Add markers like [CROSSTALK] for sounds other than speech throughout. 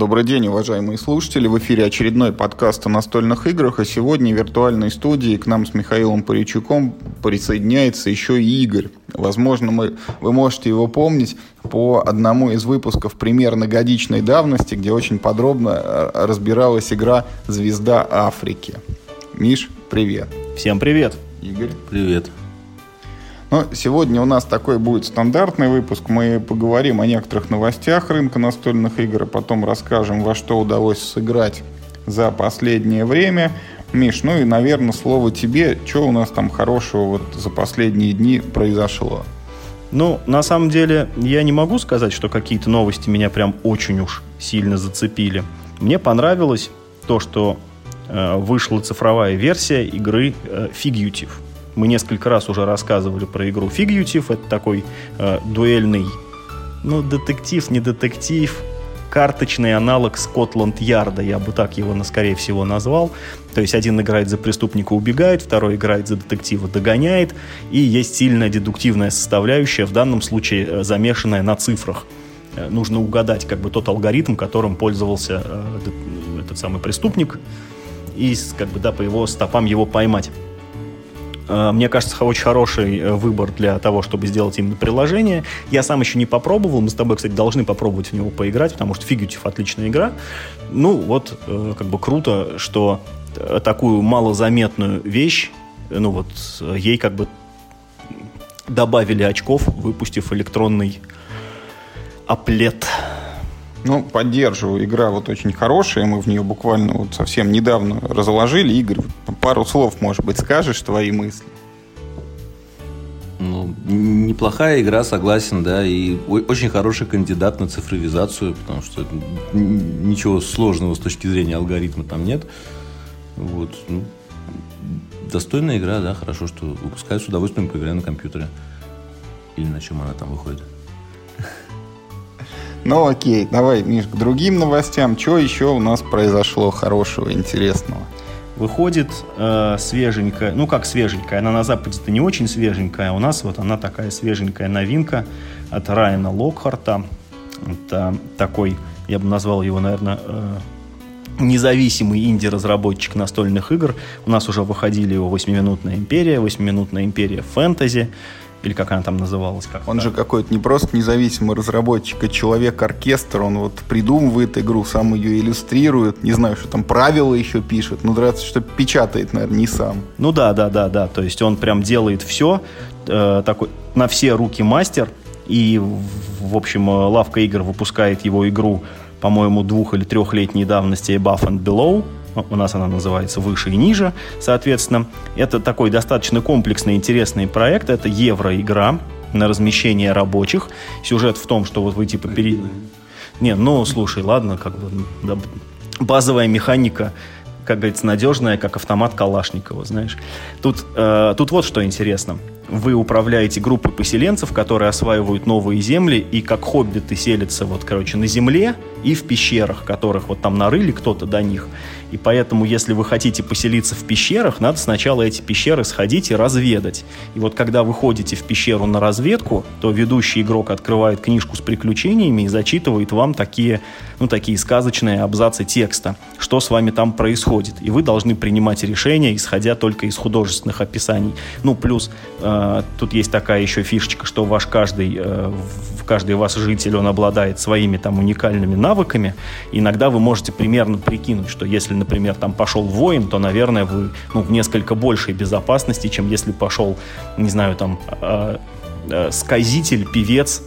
Добрый день, уважаемые слушатели. В эфире очередной подкаст о настольных играх. И сегодня в виртуальной студии к нам с Михаилом Паричуком присоединяется еще и Игорь. Возможно, мы, вы можете его помнить по одному из выпусков примерно годичной давности, где очень подробно э, разбиралась игра «Звезда Африки». Миш, привет. Всем привет. Игорь. Привет. Но сегодня у нас такой будет стандартный выпуск. Мы поговорим о некоторых новостях рынка настольных игр, а потом расскажем, во что удалось сыграть за последнее время. Миш, ну и, наверное, слово тебе. Что у нас там хорошего вот за последние дни произошло? Ну, на самом деле, я не могу сказать, что какие-то новости меня прям очень уж сильно зацепили. Мне понравилось то, что э, вышла цифровая версия игры э, Figutive. Мы несколько раз уже рассказывали про игру Figutive. Это такой э, дуэльный, ну, детектив, не детектив, карточный аналог Скотланд Ярда, я бы так его, скорее всего, назвал. То есть один играет за преступника, убегает, второй играет за детектива, догоняет, и есть сильная дедуктивная составляющая, в данном случае э, замешанная на цифрах. Э, нужно угадать как бы тот алгоритм, которым пользовался э, этот самый преступник, и как бы, да, по его стопам его поймать. Э, мне кажется, очень хороший э, выбор для того, чтобы сделать именно приложение. Я сам еще не попробовал. Мы с тобой, кстати, должны попробовать в него поиграть, потому что Figutive отличная игра. Ну, вот, э, как бы круто, что такую малозаметную вещь, ну вот, ей как бы добавили очков, выпустив электронный аплет. Ну, поддерживаю. Игра вот очень хорошая. Мы в нее буквально вот совсем недавно разложили. Игорь, пару слов, может быть, скажешь твои мысли? Ну, неплохая игра, согласен, да, и очень хороший кандидат на цифровизацию, потому что ничего сложного с точки зрения алгоритма там нет. Вот, ну, достойная игра, да, хорошо, что выпускаю с удовольствием поиграю на компьютере. Или на чем она там выходит. Ну окей, давай, Миш, к другим новостям. Что еще у нас произошло хорошего, интересного? Выходит э, свеженькая, ну как свеженькая, она на Западе-то не очень свеженькая, а у нас вот она такая свеженькая новинка от Райана Локхарта. Это такой, я бы назвал его, наверное, э, независимый инди-разработчик настольных игр. У нас уже выходили его 8-минутная империя, 8-минутная империя фэнтези, или как она там называлась. Как он же какой-то не просто независимый разработчик, а человек-оркестр. Он вот придумывает игру, сам ее иллюстрирует. Не знаю, что там правила еще пишет. Ну, нравится, что печатает, наверное, не сам. Ну да, да, да, да. То есть он прям делает все. Э, такой на все руки мастер. И, в общем, э, Лавка игр выпускает его игру, по-моему, двух- или трехлетней давности Above and Below у нас она называется «Выше и ниже», соответственно. Это такой достаточно комплексный, интересный проект. Это евроигра на размещение рабочих. Сюжет в том, что вот вы типа перед... Не, ну, слушай, ладно, как бы да, базовая механика как говорится, надежная, как автомат Калашникова, знаешь. Тут, э, тут вот что интересно. Вы управляете группой поселенцев, которые осваивают новые земли, и как хоббиты селятся, вот, короче, на земле и в пещерах, которых вот там нарыли кто-то до них. И поэтому, если вы хотите поселиться в пещерах, надо сначала эти пещеры сходить и разведать. И вот когда вы ходите в пещеру на разведку, то ведущий игрок открывает книжку с приключениями и зачитывает вам такие, ну, такие сказочные абзацы текста, что с вами там происходит. И вы должны принимать решения, исходя только из художественных описаний. Ну, плюс э, тут есть такая еще фишечка, что ваш каждый, э, каждый вас житель, он обладает своими там уникальными навыками. иногда вы можете примерно прикинуть, что если например, там пошел воин, то, наверное, вы ну, в несколько большей безопасности, чем если пошел, не знаю, там, э, э, сказитель, певец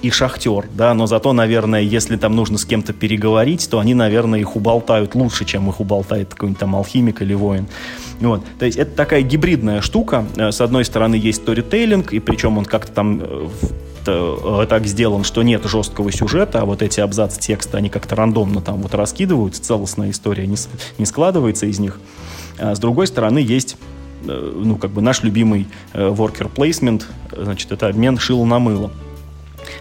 и шахтер, да, но зато, наверное, если там нужно с кем-то переговорить, то они, наверное, их уболтают лучше, чем их уболтает какой-нибудь там алхимик или воин. Вот. То есть это такая гибридная штука. Э, с одной стороны есть сторителлинг, и причем он как-то там э, э, так сделан, что нет жесткого сюжета, а вот эти абзацы текста, они как-то рандомно там вот раскидываются, целостная история не, не складывается из них. А с другой стороны, есть ну, как бы наш любимый worker placement, значит, это обмен шила на мыло.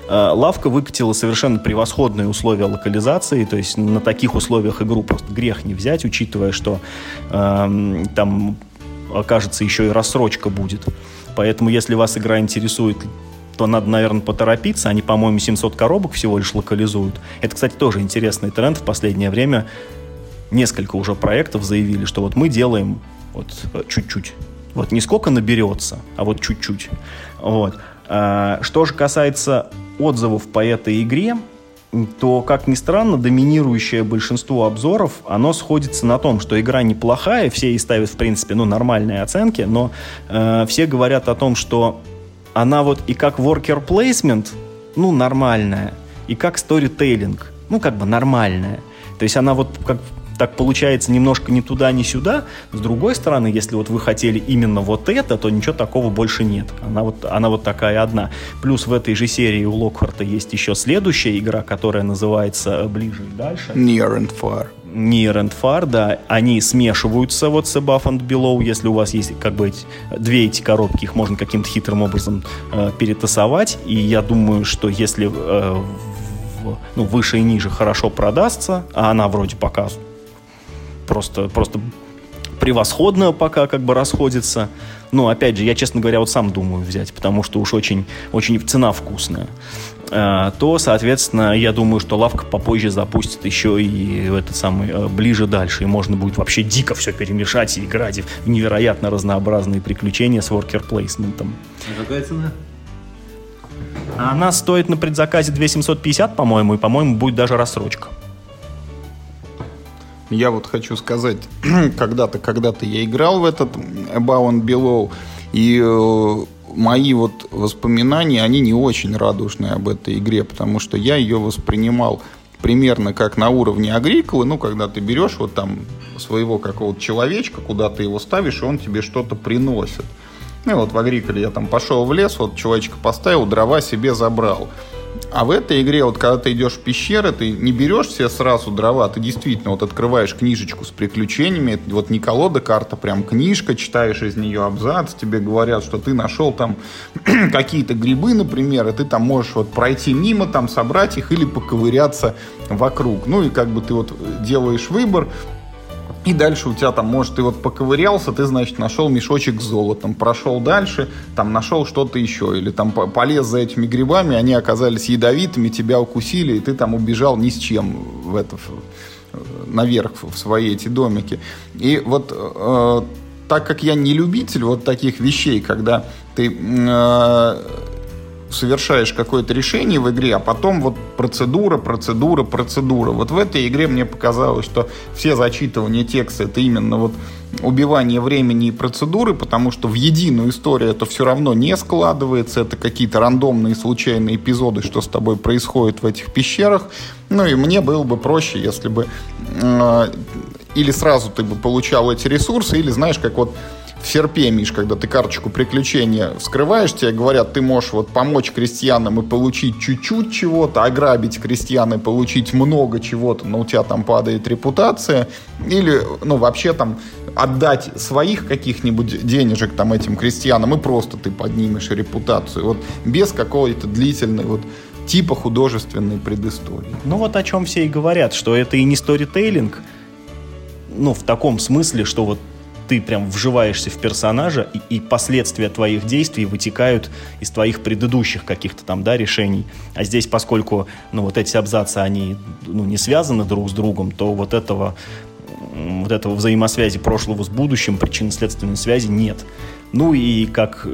Лавка выкатила совершенно превосходные условия локализации, то есть на таких условиях игру просто грех не взять, учитывая, что э, там окажется еще и рассрочка будет. Поэтому, если вас игра интересует то надо, наверное, поторопиться. Они, по-моему, 700 коробок всего лишь локализуют. Это, кстати, тоже интересный тренд в последнее время. Несколько уже проектов заявили, что вот мы делаем вот э, чуть-чуть. Вот не сколько наберется, а вот чуть-чуть. Вот. А, что же касается отзывов по этой игре, то, как ни странно, доминирующее большинство обзоров, оно сходится на том, что игра неплохая, все ей ставят, в принципе, ну, нормальные оценки, но э, все говорят о том, что она вот и как worker placement, ну, нормальная, и как storytelling, ну, как бы нормальная. То есть она вот как так получается немножко ни туда, ни сюда. С другой стороны, если вот вы хотели именно вот это, то ничего такого больше нет. Она вот, она вот такая одна. Плюс в этой же серии у Локхарта есть еще следующая игра, которая называется «Ближе и дальше». Near and Far. Near and Far, да, они смешиваются вот с Above and Below, если у вас есть как бы эти, две эти коробки, их можно каким-то хитрым образом э, перетасовать, и я думаю, что если э, ну, выше и ниже хорошо продастся, а она вроде пока просто, просто превосходно пока как бы расходится. Но, опять же, я, честно говоря, вот сам думаю взять, потому что уж очень, очень цена вкусная. А, то, соответственно, я думаю, что лавка попозже запустит еще и этот самый э, ближе дальше, и можно будет вообще дико все перемешать и играть в невероятно разнообразные приключения с worker плейсментом. А какая цена? Она стоит на предзаказе 2750, по-моему, и, по-моему, будет даже рассрочка. Я вот хочу сказать, [CLEARS THROAT] когда-то, когда-то я играл в этот Above and Below, и э, мои вот воспоминания, они не очень радужные об этой игре, потому что я ее воспринимал примерно как на уровне агриколы, ну, когда ты берешь вот там своего какого-то человечка, куда ты его ставишь, и он тебе что-то приносит. Ну, и вот в агриколе я там пошел в лес, вот человечка поставил, дрова себе забрал. А в этой игре, вот когда ты идешь в пещеры, ты не берешь все сразу дрова, ты действительно вот открываешь книжечку с приключениями, вот не колода карта, прям книжка, читаешь из нее абзац, тебе говорят, что ты нашел там [CLEARS THROAT] какие-то грибы, например, и ты там можешь вот пройти мимо, там собрать их или поковыряться вокруг. Ну и как бы ты вот делаешь выбор, и дальше у тебя там, может, ты вот поковырялся, ты, значит, нашел мешочек с золотом, прошел дальше, там нашел что-то еще, или там полез за этими грибами, они оказались ядовитыми, тебя укусили, и ты там убежал ни с чем в это, наверх в свои эти домики. И вот э, так как я не любитель вот таких вещей, когда ты э, совершаешь какое-то решение в игре, а потом вот процедура, процедура, процедура. Вот в этой игре мне показалось, что все зачитывания текста это именно вот убивание времени и процедуры, потому что в единую историю это все равно не складывается, это какие-то рандомные случайные эпизоды, что с тобой происходит в этих пещерах. Ну и мне было бы проще, если бы э, или сразу ты бы получал эти ресурсы, или знаешь, как вот в серпе, когда ты карточку приключения вскрываешь, тебе говорят, ты можешь вот помочь крестьянам и получить чуть-чуть чего-то, ограбить крестьян и получить много чего-то, но у тебя там падает репутация, или, ну, вообще там отдать своих каких-нибудь денежек там этим крестьянам, и просто ты поднимешь репутацию, вот без какой-то длительной вот типа художественной предыстории. Ну вот о чем все и говорят, что это и не сторитейлинг, ну, в таком смысле, что вот ты прям вживаешься в персонажа, и, и последствия твоих действий вытекают из твоих предыдущих каких-то там, да, решений. А здесь, поскольку, ну, вот эти абзацы, они, ну, не связаны друг с другом, то вот этого вот этого взаимосвязи прошлого с будущим, причинно-следственной связи нет. Ну и как,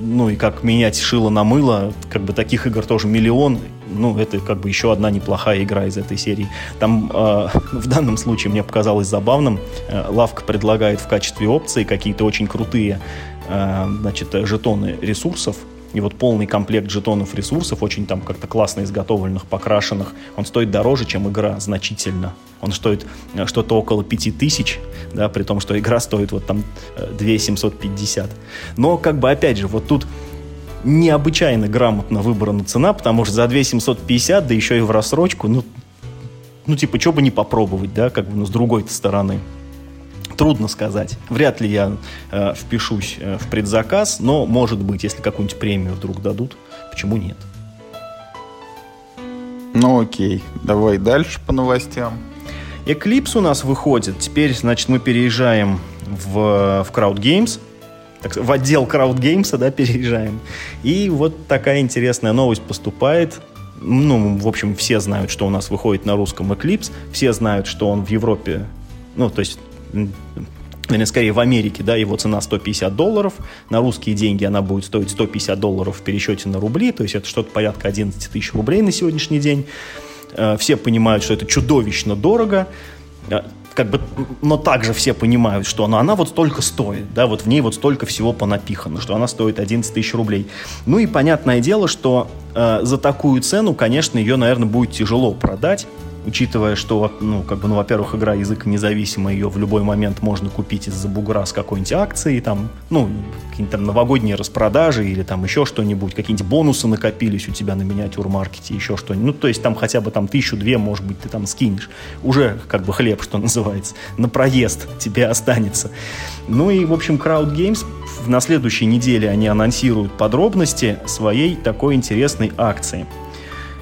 ну и как менять шило на мыло, как бы таких игр тоже миллион. Ну, это как бы еще одна неплохая игра из этой серии. Там э, в данном случае мне показалось забавным. Э, лавка предлагает в качестве опции какие-то очень крутые э, значит, жетоны ресурсов, и вот полный комплект жетонов ресурсов, очень там как-то классно изготовленных, покрашенных, он стоит дороже, чем игра, значительно. Он стоит э, что-то около 5000, да, при том, что игра стоит вот там 2750. Э, Но как бы опять же, вот тут необычайно грамотно выбрана цена, потому что за 2750, да еще и в рассрочку, ну, ну типа, что бы не попробовать, да, как бы, ну, с другой стороны. Трудно сказать. Вряд ли я э, впишусь э, в предзаказ, но может быть, если какую-нибудь премию вдруг дадут, почему нет? Ну окей, давай дальше по новостям. Eclipse у нас выходит. Теперь, значит, мы переезжаем в, в Crowd Games. так, в отдел краудгеймса, да, переезжаем. И вот такая интересная новость поступает. Ну, в общем, все знают, что у нас выходит на русском Eclipse, все знают, что он в Европе, ну, то есть или скорее в Америке, да, его цена 150 долларов, на русские деньги она будет стоить 150 долларов в пересчете на рубли, то есть это что-то порядка 11 тысяч рублей на сегодняшний день. Э, все понимают, что это чудовищно дорого, э, как бы, но также все понимают, что она, она вот столько стоит, да, вот в ней вот столько всего понапихано, что она стоит 11 тысяч рублей. Ну и понятное дело, что э, за такую цену, конечно, ее, наверное, будет тяжело продать, учитывая, что, ну, как бы, ну, во-первых, игра языка независимая, ее в любой момент можно купить из-за бугра с какой-нибудь акцией, там, ну, какие-нибудь там новогодние распродажи или там еще что-нибудь, какие-нибудь бонусы накопились у тебя на миниатюр-маркете, еще что-нибудь. Ну, то есть там хотя бы там тысячу-две, может быть, ты там скинешь. Уже как бы хлеб, что [LAUGHS] называется. На проезд тебе останется. Ну и, в общем, Crowd Games на следующей неделе они анонсируют подробности своей такой интересной акции –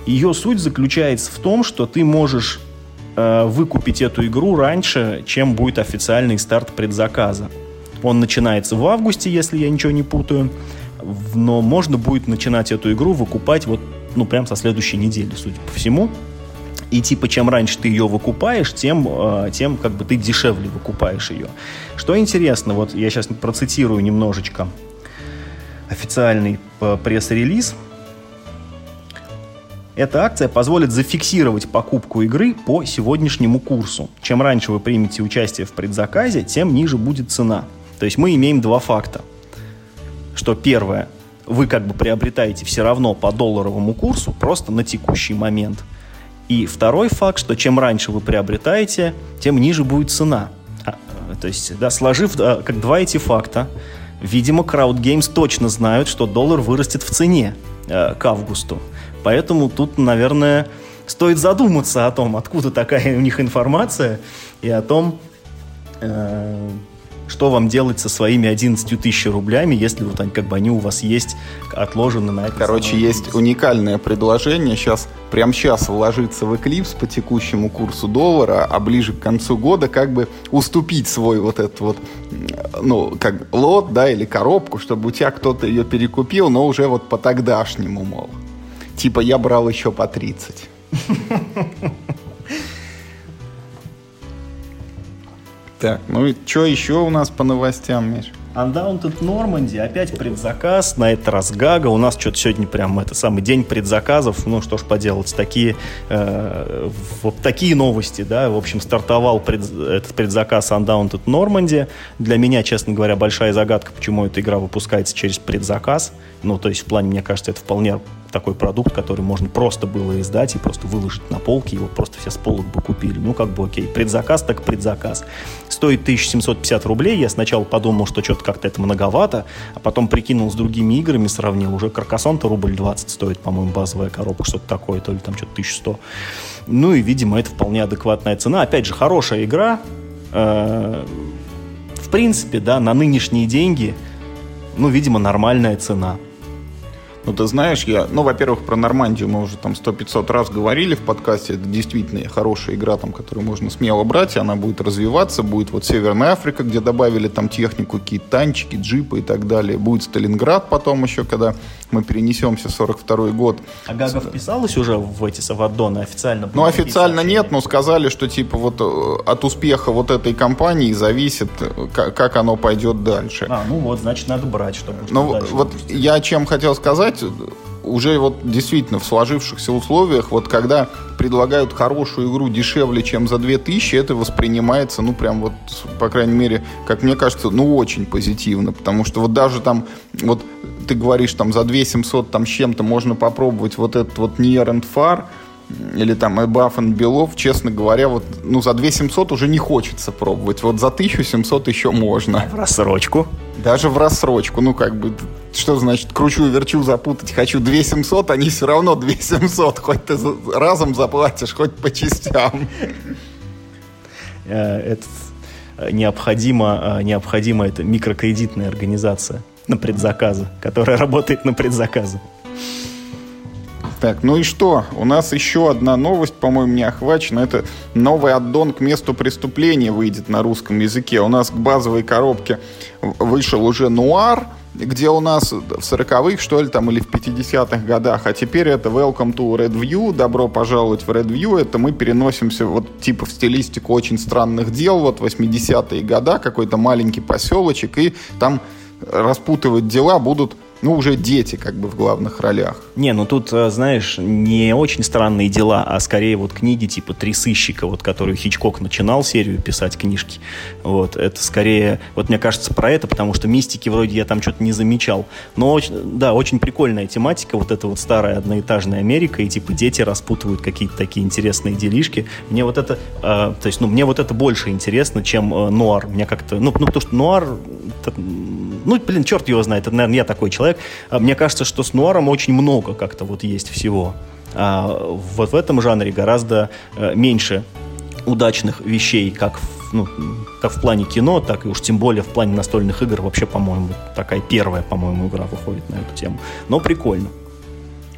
ее суть заключается в том, что ты можешь э, выкупить эту игру раньше, чем будет официальный старт предзаказа. Он начинается в августе, если я ничего не путаю, но можно будет начинать эту игру выкупать вот, ну, прям со следующей недели, судя по всему. И типа, чем раньше ты ее выкупаешь, тем, э, тем как бы ты дешевле выкупаешь ее. Что интересно, вот я сейчас процитирую немножечко официальный э, пресс-релиз – эта акция позволит зафиксировать покупку игры по сегодняшнему курсу. Чем раньше вы примете участие в предзаказе, тем ниже будет цена. То есть мы имеем два факта. Что первое, вы как бы приобретаете все равно по долларовому курсу, просто на текущий момент. И второй факт, что чем раньше вы приобретаете, тем ниже будет цена. А, то есть, да, сложив а, как два эти факта, видимо, Crowd Games точно знают, что доллар вырастет в цене э, к августу. Поэтому тут, наверное, стоит задуматься о том, откуда такая у них информация, и о том, э, что вам делать со своими 11 тысяч рублями, если вот они, как бы они у вас есть отложены на это. Короче, есть уникальное предложение. Сейчас, прямо сейчас вложиться в Eclipse по текущему курсу доллара, а ближе к концу года как бы уступить свой вот этот вот, ну, как лот, да, или коробку, чтобы у тебя кто-то ее перекупил, но уже вот по тогдашнему, мол. Типа я брал еще по 30. Так, ну и что еще у нас по новостям, Миш? Undaunted Normandy, опять предзаказ, на этот раз Гага. У нас что-то сегодня прям это самый день предзаказов. Ну что ж поделать, такие, э, вот такие новости, да. В общем, стартовал пред, этот предзаказ Undaunted Normandy. Для меня, честно говоря, большая загадка, почему эта игра выпускается через предзаказ. Ну, то есть, в плане, мне кажется, это вполне такой продукт, который можно просто было издать и просто выложить на полки, его просто все с полок бы купили. Ну, как бы окей, предзаказ так предзаказ. Стоит 1750 рублей, я сначала подумал, что что-то как-то это многовато, а потом прикинул с другими играми, сравнил, уже Каркасон-то рубль 20 стоит, по-моему, базовая коробка, что-то такое, то ли там что-то 1100. Ну и, видимо, это вполне адекватная цена. Опять же, хорошая игра, э, в принципе, да, на нынешние деньги, ну, видимо, нормальная цена. Ну, ты знаешь, я, ну, во-первых, про Нормандию мы уже там сто 500 раз говорили в подкасте. Это действительно хорошая игра, там, которую можно смело брать, и она будет развиваться. Будет вот Северная Африка, где добавили там технику, какие-то танчики, джипы и так далее. Будет Сталинград потом еще, когда мы перенесемся в 42 год. А Гага вписалась уже в эти Савадоны официально? Ну, официально нет, но сказали, что типа вот э, от успеха вот этой компании зависит, э, как оно пойдет дальше. А, ну вот, значит, надо брать, чтобы... Ну, вот я чем хотел сказать, уже вот действительно в сложившихся условиях, вот когда предлагают хорошую игру дешевле, чем за 2000, это воспринимается, ну, прям вот, по крайней мере, как мне кажется, ну, очень позитивно, потому что вот даже там, вот ты говоришь, там, за 2700 там с чем-то можно попробовать вот этот вот Near and Far, или там Эбаф и Белов, честно говоря, вот, ну, за 2700 уже не хочется пробовать. Вот за 1700 еще можно. В рассрочку? Даже в рассрочку. Ну, как бы, что значит, кручу, верчу, запутать, хочу 2700, они все равно 2700. Хоть ты разом заплатишь, хоть по частям. Э, это э, необходимо, э, необходимо это микрокредитная организация на предзаказы, которая работает на предзаказы. Так, ну и что? У нас еще одна новость, по-моему, не охвачена. Это новый аддон к месту преступления выйдет на русском языке. У нас к базовой коробке вышел уже нуар, где у нас в 40-х, что ли, там, или в 50-х годах, а теперь это Welcome to Red View, добро пожаловать в Red View, это мы переносимся вот типа в стилистику очень странных дел, вот 80-е года, какой-то маленький поселочек, и там распутывать дела будут ну, уже дети как бы в главных ролях. Не, ну тут, э, знаешь, не очень странные дела, а скорее вот книги типа «Три сыщика», вот которую Хичкок начинал серию писать книжки. Вот, это скорее, вот мне кажется, про это, потому что мистики вроде я там что-то не замечал. Но, да, очень прикольная тематика, вот эта вот старая одноэтажная Америка, и типа дети распутывают какие-то такие интересные делишки. Мне вот это, э, то есть, ну, мне вот это больше интересно, чем э, нуар. Мне как-то, ну, ну, потому что нуар, это, ну, блин, черт его знает, это, наверное, я такой человек. А мне кажется, что с нуаром очень много как-то вот есть всего. А вот в этом жанре гораздо э, меньше удачных вещей, как в, ну, как в плане кино, так и уж тем более в плане настольных игр. Вообще, по-моему, такая первая, по-моему, игра выходит на эту тему. Но прикольно.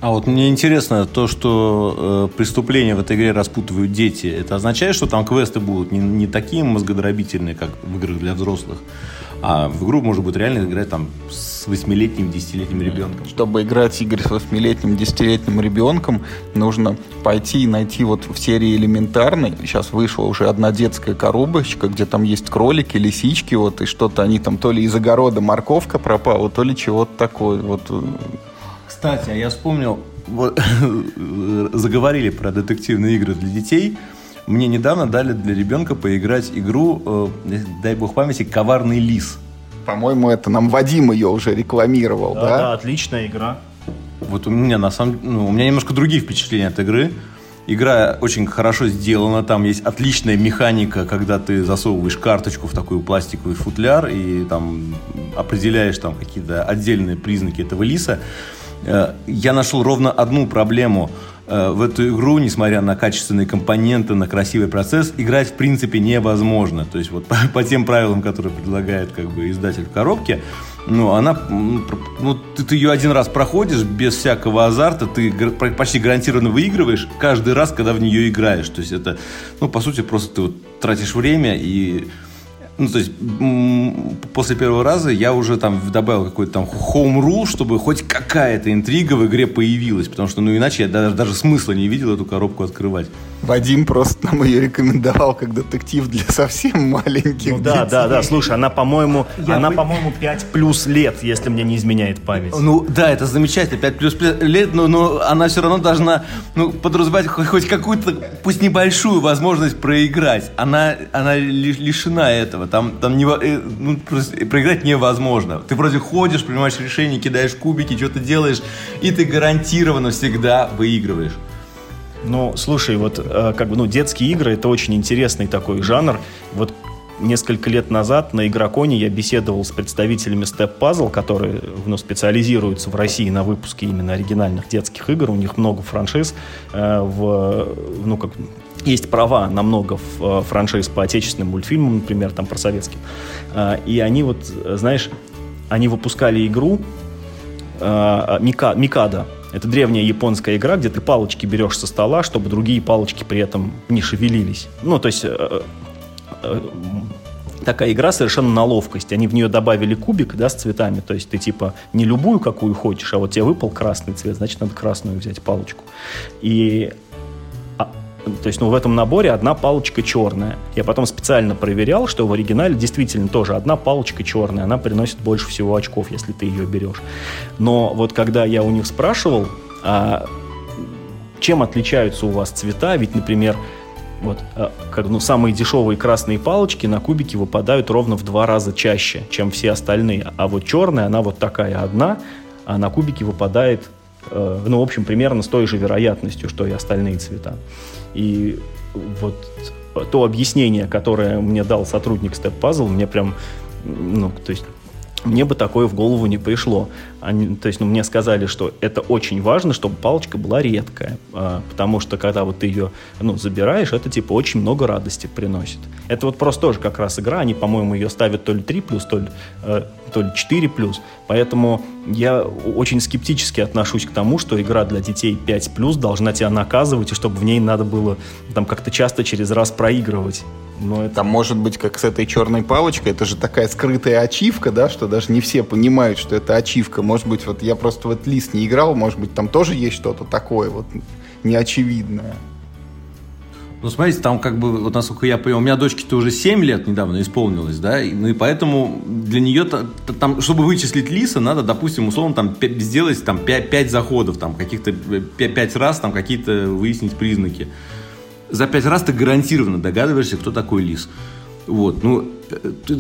А вот мне интересно, то, что э, преступления в этой игре распутывают дети, это означает, что там квесты будут не, не такие мозгодробительные, как в играх для взрослых, а в игру можно будет реально играть там с восьмилетним, десятилетним ребенком. Чтобы играть игры с восьмилетним, десятилетним ребенком, нужно пойти и найти вот в серии элементарной. Сейчас вышла уже одна детская коробочка, где там есть кролики, лисички, вот, и что-то они там то ли из огорода морковка пропала, то ли чего-то такое. Вот. Кстати, а я вспомнил, вот, [LAUGHS] заговорили про детективные игры для детей – мне недавно дали для ребенка поиграть игру, э, дай бог памяти, «Коварный лис». По-моему, это нам Вадим ее уже рекламировал, да? Да, да отличная игра. Вот у меня, на самом ну, у меня немножко другие впечатления от игры. Игра очень хорошо сделана, там есть отличная механика, когда ты засовываешь карточку в такой пластиковый футляр и там определяешь там какие-то отдельные признаки этого лиса. Э, я нашел ровно одну проблему – в эту игру, несмотря на качественные компоненты, на красивый процесс, играть в принципе невозможно. То есть вот [LAUGHS] по, по тем правилам, которые предлагает как бы издатель в коробке, ну, она, ну, ты, ты ее один раз проходишь без всякого азарта, ты почти гарантированно выигрываешь каждый раз, когда в нее играешь. То есть это, ну, по сути, просто ты вот тратишь время и ну, то есть после первого раза я уже там добавил какой-то там home rule, чтобы хоть какая-то интрига в игре появилась, потому что, ну, иначе я даже, даже смысла не видел эту коробку открывать. Вадим просто нам ее рекомендовал как детектив для совсем маленьких ну, да, детей. да, да, слушай, она, по-моему, она, по-моему, 5 плюс лет, если мне не изменяет память. Ну, да, это замечательно, 5 плюс лет, но, но она все равно должна, ну, подразумевать хоть, хоть какую-то, пусть небольшую возможность проиграть. Она, она лишена этого там, там не, э, ну, проиграть невозможно. Ты вроде ходишь, принимаешь решения, кидаешь кубики, что-то делаешь, и ты гарантированно всегда выигрываешь. Ну, слушай, вот э, как бы, ну, детские игры это очень интересный такой жанр. Вот несколько лет назад на Игроконе я беседовал с представителями Step Puzzle, которые ну, специализируются в России на выпуске именно оригинальных детских игр. У них много франшиз э, в, ну, как, есть права на много э, франшиз по отечественным мультфильмам, например, там про советские. Э, и они вот, знаешь, они выпускали игру э, Мика, Микада. Это древняя японская игра, где ты палочки берешь со стола, чтобы другие палочки при этом не шевелились. Ну, то есть такая игра совершенно на ловкость. Они в нее добавили кубик, да, с цветами. То есть ты типа не любую, какую хочешь, а вот тебе выпал красный цвет, значит, надо красную взять палочку. И то есть, ну, в этом наборе одна палочка черная. Я потом специально проверял, что в оригинале действительно тоже одна палочка черная. Она приносит больше всего очков, если ты ее берешь. Но вот когда я у них спрашивал, а, чем отличаются у вас цвета, ведь, например, вот, а, как, ну, самые дешевые красные палочки на кубике выпадают ровно в два раза чаще, чем все остальные. А вот черная, она вот такая одна, а на кубике выпадает, э, ну, в общем, примерно с той же вероятностью, что и остальные цвета. И вот то объяснение, которое мне дал сотрудник Step Puzzle, мне прям, ну, то есть мне бы такое в голову не пришло. Они, то есть, ну, мне сказали, что это очень важно, чтобы палочка была редкая, а, потому что когда вот ты ее, ну, забираешь, это типа очень много радости приносит. Это вот просто тоже как раз игра, они, по-моему, ее ставят то ли 3 плюс, то ли, э, то ли 4 плюс. Поэтому я очень скептически отношусь к тому, что игра для детей 5 плюс должна тебя наказывать, и чтобы в ней надо было там как-то часто через раз проигрывать. Но это... Там может быть как с этой черной палочкой, это же такая скрытая ачивка, да, что даже не все понимают, что это ачивка. Может быть, вот я просто в этот лист не играл, может быть, там тоже есть что-то такое вот неочевидное. Ну, смотрите, там как бы, вот насколько я понял, у меня дочке-то уже 7 лет недавно исполнилось, да, и, ну и поэтому для нее, там, чтобы вычислить лиса, надо, допустим, условно, там, сделать там 5, 5 заходов, там, каких-то 5, 5 раз, там, какие-то выяснить признаки. За 5 раз ты гарантированно догадываешься, кто такой лис. Вот, ну,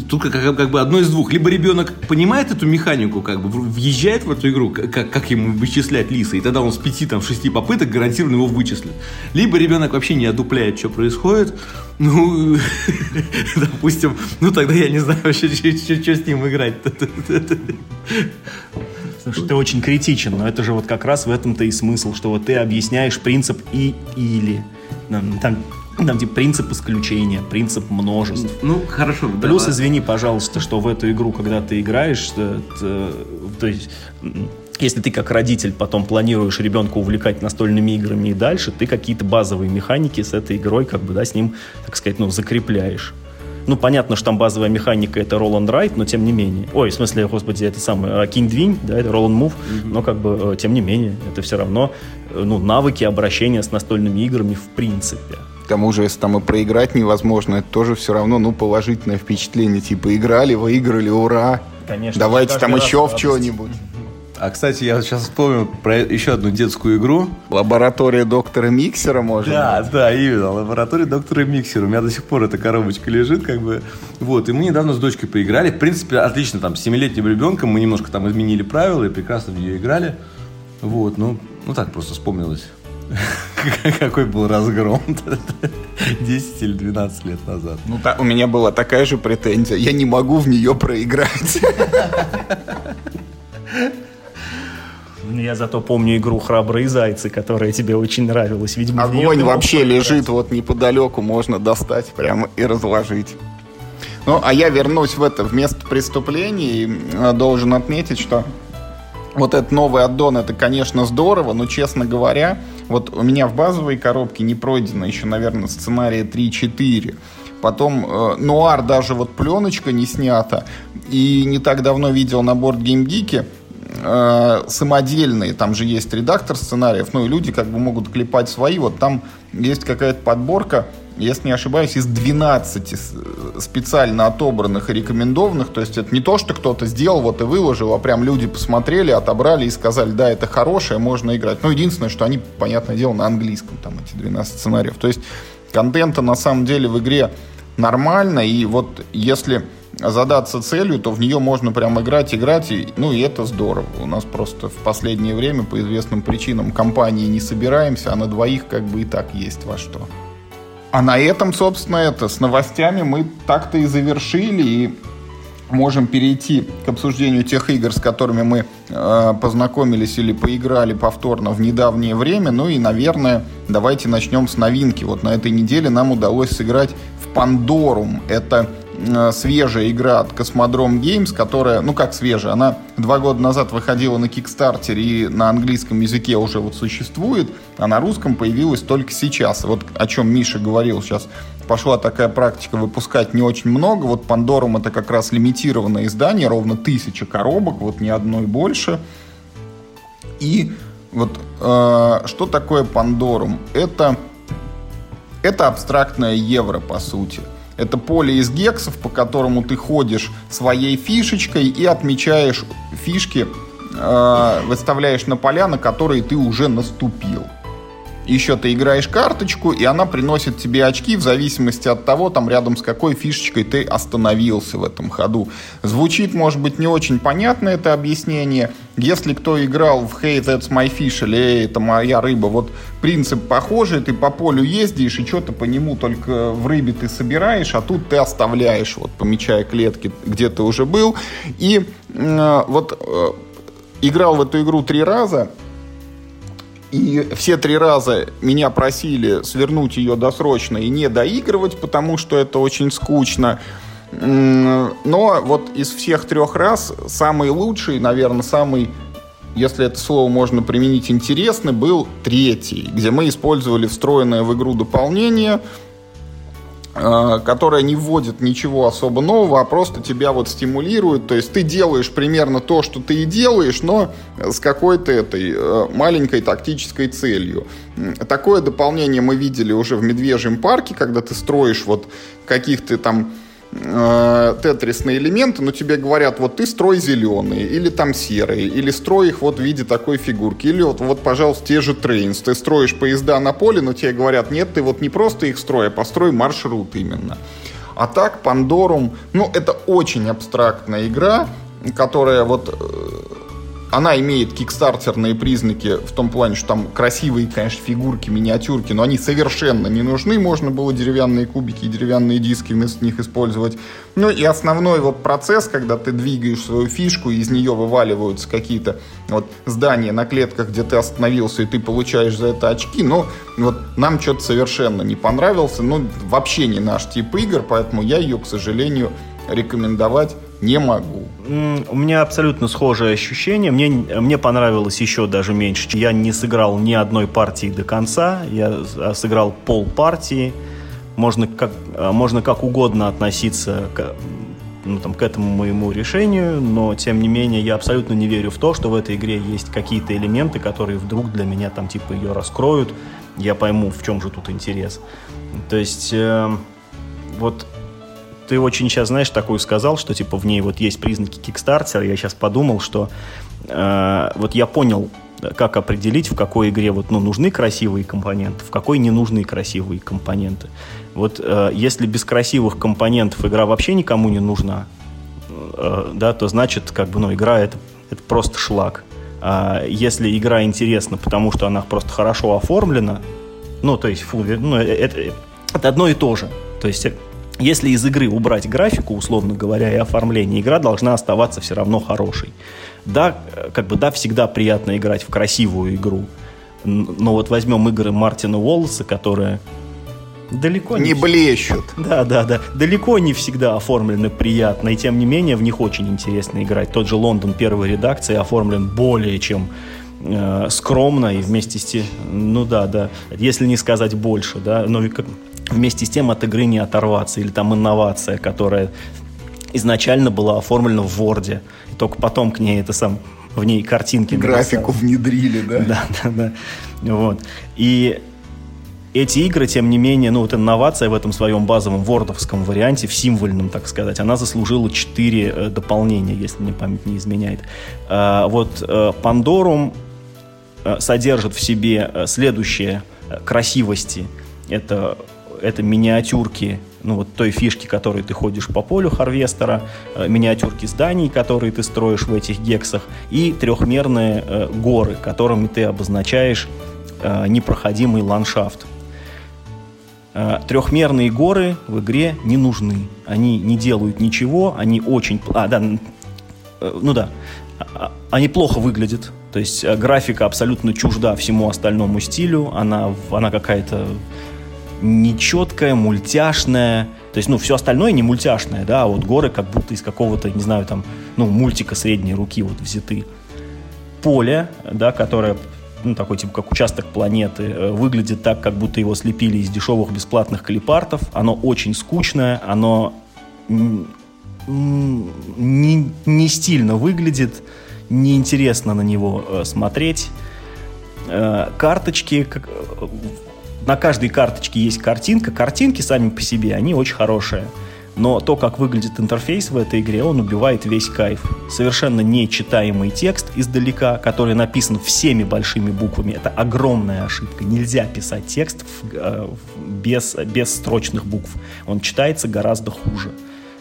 тут как, как, как бы одно из двух. Либо ребенок понимает эту механику, как бы въезжает в эту игру, как, как ему вычислять лиса, и тогда он с пяти, там, шести попыток гарантированно его вычислит. Либо ребенок вообще не одупляет, что происходит. Ну, [LAUGHS] допустим, ну тогда я не знаю вообще, что с ним играть. Слушай, ты очень критичен, но это же вот как раз в этом-то и смысл, что вот ты объясняешь принцип и или. Там там типа принцип исключения, принцип множеств. Ну, хорошо. Плюс, да, извини, пожалуйста, что в эту игру, когда ты играешь, что, то, то есть если ты как родитель потом планируешь ребенка увлекать настольными играми и дальше, ты какие-то базовые механики с этой игрой, как бы, да, с ним, так сказать, ну, закрепляешь. Ну, понятно, что там базовая механика это roll and write, но тем не менее. Ой, в смысле, господи, это самое, King Двинь, да, это roll and move, mm-hmm. но как бы, э, тем не менее, это все равно, э, ну, навыки обращения с настольными играми в принципе. К тому же, если там и проиграть невозможно, это тоже все равно, ну, положительное впечатление. Типа, играли, выиграли, ура! Конечно. Давайте там еще в что-нибудь. А, кстати, я сейчас вспомнил про еще одну детскую игру. Лаборатория доктора Миксера, может Да, быть? да, именно. Лаборатория доктора Миксера. У меня до сих пор эта коробочка лежит, как бы. Вот, и мы недавно с дочкой поиграли. В принципе, отлично, там, с 7-летним ребенком мы немножко там изменили правила и прекрасно в нее играли. Вот, ну, ну так просто вспомнилось. Какой был разгром [LAUGHS] 10 или 12 лет назад. Ну, та, у меня была такая же претензия. Я не могу в нее проиграть. Ну, я зато помню игру «Храбрые зайцы», которая тебе очень нравилась. Видимо, Огонь вообще лежит вот неподалеку, можно достать прямо и разложить. Ну, а я вернусь в это, в место преступления и э, должен отметить, что вот этот новый аддон, это, конечно, здорово, но, честно говоря, вот у меня в базовой коробке не пройдено еще, наверное, сценария 3-4. Потом э, Нуар даже вот пленочка не снята. И не так давно видел на борт геймгике э, самодельные, там же есть редактор сценариев, ну и люди как бы могут клепать свои. Вот там есть какая-то подборка если не ошибаюсь, из 12 специально отобранных и рекомендованных. То есть это не то, что кто-то сделал, вот и выложил, а прям люди посмотрели, отобрали и сказали, да, это хорошее, можно играть. Ну, единственное, что они, понятное дело, на английском, там эти 12 сценариев. То есть контента на самом деле в игре нормально, и вот если задаться целью, то в нее можно прям играть, играть, и, ну и это здорово. У нас просто в последнее время по известным причинам компании не собираемся, а на двоих как бы и так есть во что. А на этом, собственно, это с новостями мы так-то и завершили и можем перейти к обсуждению тех игр, с которыми мы э, познакомились или поиграли повторно в недавнее время. Ну и, наверное, давайте начнем с новинки. Вот на этой неделе нам удалось сыграть в Пандорум. Это свежая игра от Cosmodrome Games, которая, ну как свежая, она два года назад выходила на Кикстартере и на английском языке уже вот существует, а на русском появилась только сейчас. Вот о чем Миша говорил сейчас. Пошла такая практика выпускать не очень много. Вот Пандорум это как раз лимитированное издание, ровно тысяча коробок, вот ни одной больше. И вот э, что такое Пандорум? Это, это абстрактное евро, по сути. Это поле из гексов, по которому ты ходишь своей фишечкой и отмечаешь фишки, э, выставляешь на поля, на которые ты уже наступил. Еще ты играешь карточку, и она приносит тебе очки в зависимости от того, там рядом с какой фишечкой ты остановился в этом ходу. Звучит, может быть, не очень понятно это объяснение. Если кто играл в Hey, That's My Fish или Эй, это моя рыба, вот принцип похожий, ты по полю ездишь, и что-то по нему только в рыбе ты собираешь, а тут ты оставляешь, вот помечая клетки, где ты уже был. И э, вот э, играл в эту игру три раза, и все три раза меня просили свернуть ее досрочно и не доигрывать, потому что это очень скучно. Но вот из всех трех раз самый лучший, наверное, самый если это слово можно применить, интересный, был третий, где мы использовали встроенное в игру дополнение, э, которое не вводит ничего особо нового, а просто тебя вот стимулирует. То есть ты делаешь примерно то, что ты и делаешь, но с какой-то этой э, маленькой тактической целью. Такое дополнение мы видели уже в Медвежьем парке, когда ты строишь вот каких-то там э, тетрисные элементы, но тебе говорят, вот ты строй зеленые, или там серые, или строй их вот в виде такой фигурки, или вот, вот пожалуйста, те же трейнс. Ты строишь поезда на поле, но тебе говорят, нет, ты вот не просто их строй, а построй маршрут именно. А так, Пандорум, ну, это очень абстрактная игра, которая вот э, она имеет кикстартерные признаки в том плане, что там красивые, конечно, фигурки, миниатюрки, но они совершенно не нужны. Можно было деревянные кубики и деревянные диски вместо них использовать. Ну и основной вот процесс, когда ты двигаешь свою фишку, и из нее вываливаются какие-то вот здания на клетках, где ты остановился, и ты получаешь за это очки, но вот нам что-то совершенно не понравился. Ну, вообще не наш тип игр, поэтому я ее, к сожалению, рекомендовать не могу. У меня абсолютно схожее ощущение. Мне, мне понравилось еще даже меньше. Я не сыграл ни одной партии до конца. Я сыграл пол партии. Можно как, а, можно как угодно относиться к, ну, там, к этому моему решению, но тем не менее я абсолютно не верю в то, что в этой игре есть какие-то элементы, которые вдруг для меня там типа ее раскроют. Я пойму, в чем же тут интерес. То есть э, вот ты очень сейчас, знаешь, такую сказал, что типа в ней вот есть признаки кикстартера. Я сейчас подумал, что э, вот я понял, как определить, в какой игре вот, ну, нужны красивые компоненты, в какой не нужны красивые компоненты. Вот э, если без красивых компонентов игра вообще никому не нужна, э, да, то значит, как бы, ну, игра это, это просто шлак. А если игра интересна, потому что она просто хорошо оформлена, ну, то есть, фу, ну, это, это одно и то же. То есть если из игры убрать графику, условно говоря, и оформление, игра должна оставаться все равно хорошей. Да, как бы, да, всегда приятно играть в красивую игру, но вот возьмем игры Мартина Уоллеса, которые далеко не, не блещут. [LAUGHS] Да, да, да. Далеко не всегда оформлены приятно, и тем не менее в них очень интересно играть. Тот же Лондон первой редакции оформлен более чем э, скромно и вместе с тем, ну да, да, если не сказать больше, да, но как, вместе с тем от игры не оторваться. Или там инновация, которая изначально была оформлена в Word, и только потом к ней это сам в ней картинки графику написали. внедрили, да? Да, [LAUGHS] да, да. Вот. И эти игры, тем не менее, ну вот инновация в этом своем базовом вордовском варианте, в символьном, так сказать, она заслужила 4 э, дополнения, если мне память не изменяет. А, вот э, Пандорум э, содержит в себе э, следующие красивости. Это это миниатюрки, ну вот той фишки, которой ты ходишь по полю Харвестера, э, миниатюрки зданий, которые ты строишь в этих гексах, и трехмерные э, горы, которыми ты обозначаешь э, непроходимый ландшафт. Трехмерные горы в игре не нужны. Они не делают ничего, они очень... А, да, ну да, а, а, они плохо выглядят. То есть графика абсолютно чужда всему остальному стилю, она, она какая-то нечеткая, мультяшная. То есть, ну, все остальное не мультяшное, да, а вот горы как будто из какого-то, не знаю, там, ну, мультика средней руки вот взяты. Поле, да, которое ну, такой типа как участок планеты, э, выглядит так, как будто его слепили из дешевых бесплатных клипартов. Оно очень скучное, оно не, не стильно выглядит, неинтересно на него э, смотреть. Э, карточки, как, на каждой карточке есть картинка. Картинки сами по себе, они очень хорошие. Но то, как выглядит интерфейс в этой игре, он убивает весь кайф. Совершенно нечитаемый текст издалека, который написан всеми большими буквами. Это огромная ошибка. Нельзя писать текст в, э, без, без строчных букв. Он читается гораздо хуже.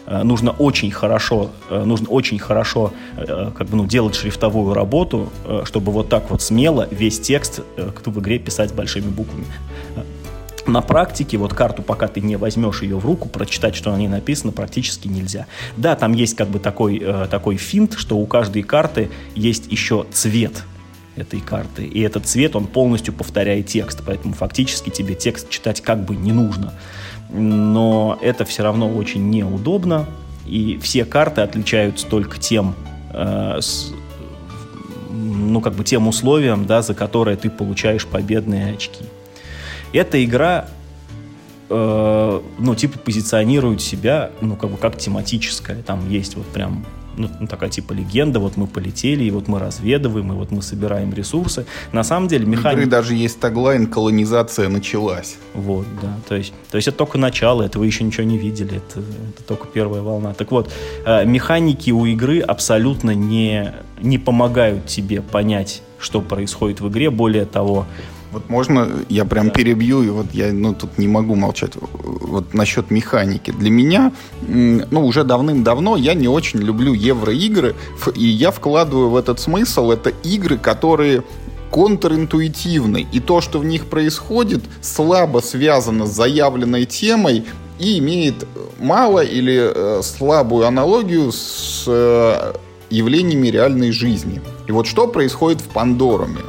Э, нужно очень хорошо, э, нужно очень хорошо как бы, ну, делать шрифтовую работу, чтобы вот так вот смело весь текст в игре писать большими буквами на практике вот карту, пока ты не возьмешь ее в руку, прочитать, что на ней написано, практически нельзя. Да, там есть как бы такой, э, такой финт, что у каждой карты есть еще цвет этой карты. И этот цвет, он полностью повторяет текст, поэтому фактически тебе текст читать как бы не нужно. Но это все равно очень неудобно, и все карты отличаются только тем, э, с, ну, как бы тем условиям, да, за которые ты получаешь победные очки. Эта игра, э, ну, типа, позиционирует себя, ну, как бы как тематическая. Там есть вот прям ну, ну, такая типа легенда, вот мы полетели, и вот мы разведываем, и вот мы собираем ресурсы. На самом деле механика... игры даже есть таглайн «Колонизация началась». Вот, да. То есть, то есть это только начало, это вы еще ничего не видели, это, это только первая волна. Так вот, э, механики у игры абсолютно не, не помогают тебе понять, что происходит в игре. Более того, вот можно я прям да. перебью, и вот я ну, тут не могу молчать. Вот насчет механики. Для меня, ну, уже давным-давно я не очень люблю евроигры, и я вкладываю в этот смысл, это игры, которые контринтуитивны, и то, что в них происходит, слабо связано с заявленной темой и имеет мало или э, слабую аналогию с э, явлениями реальной жизни. И вот что происходит в Пандоруме?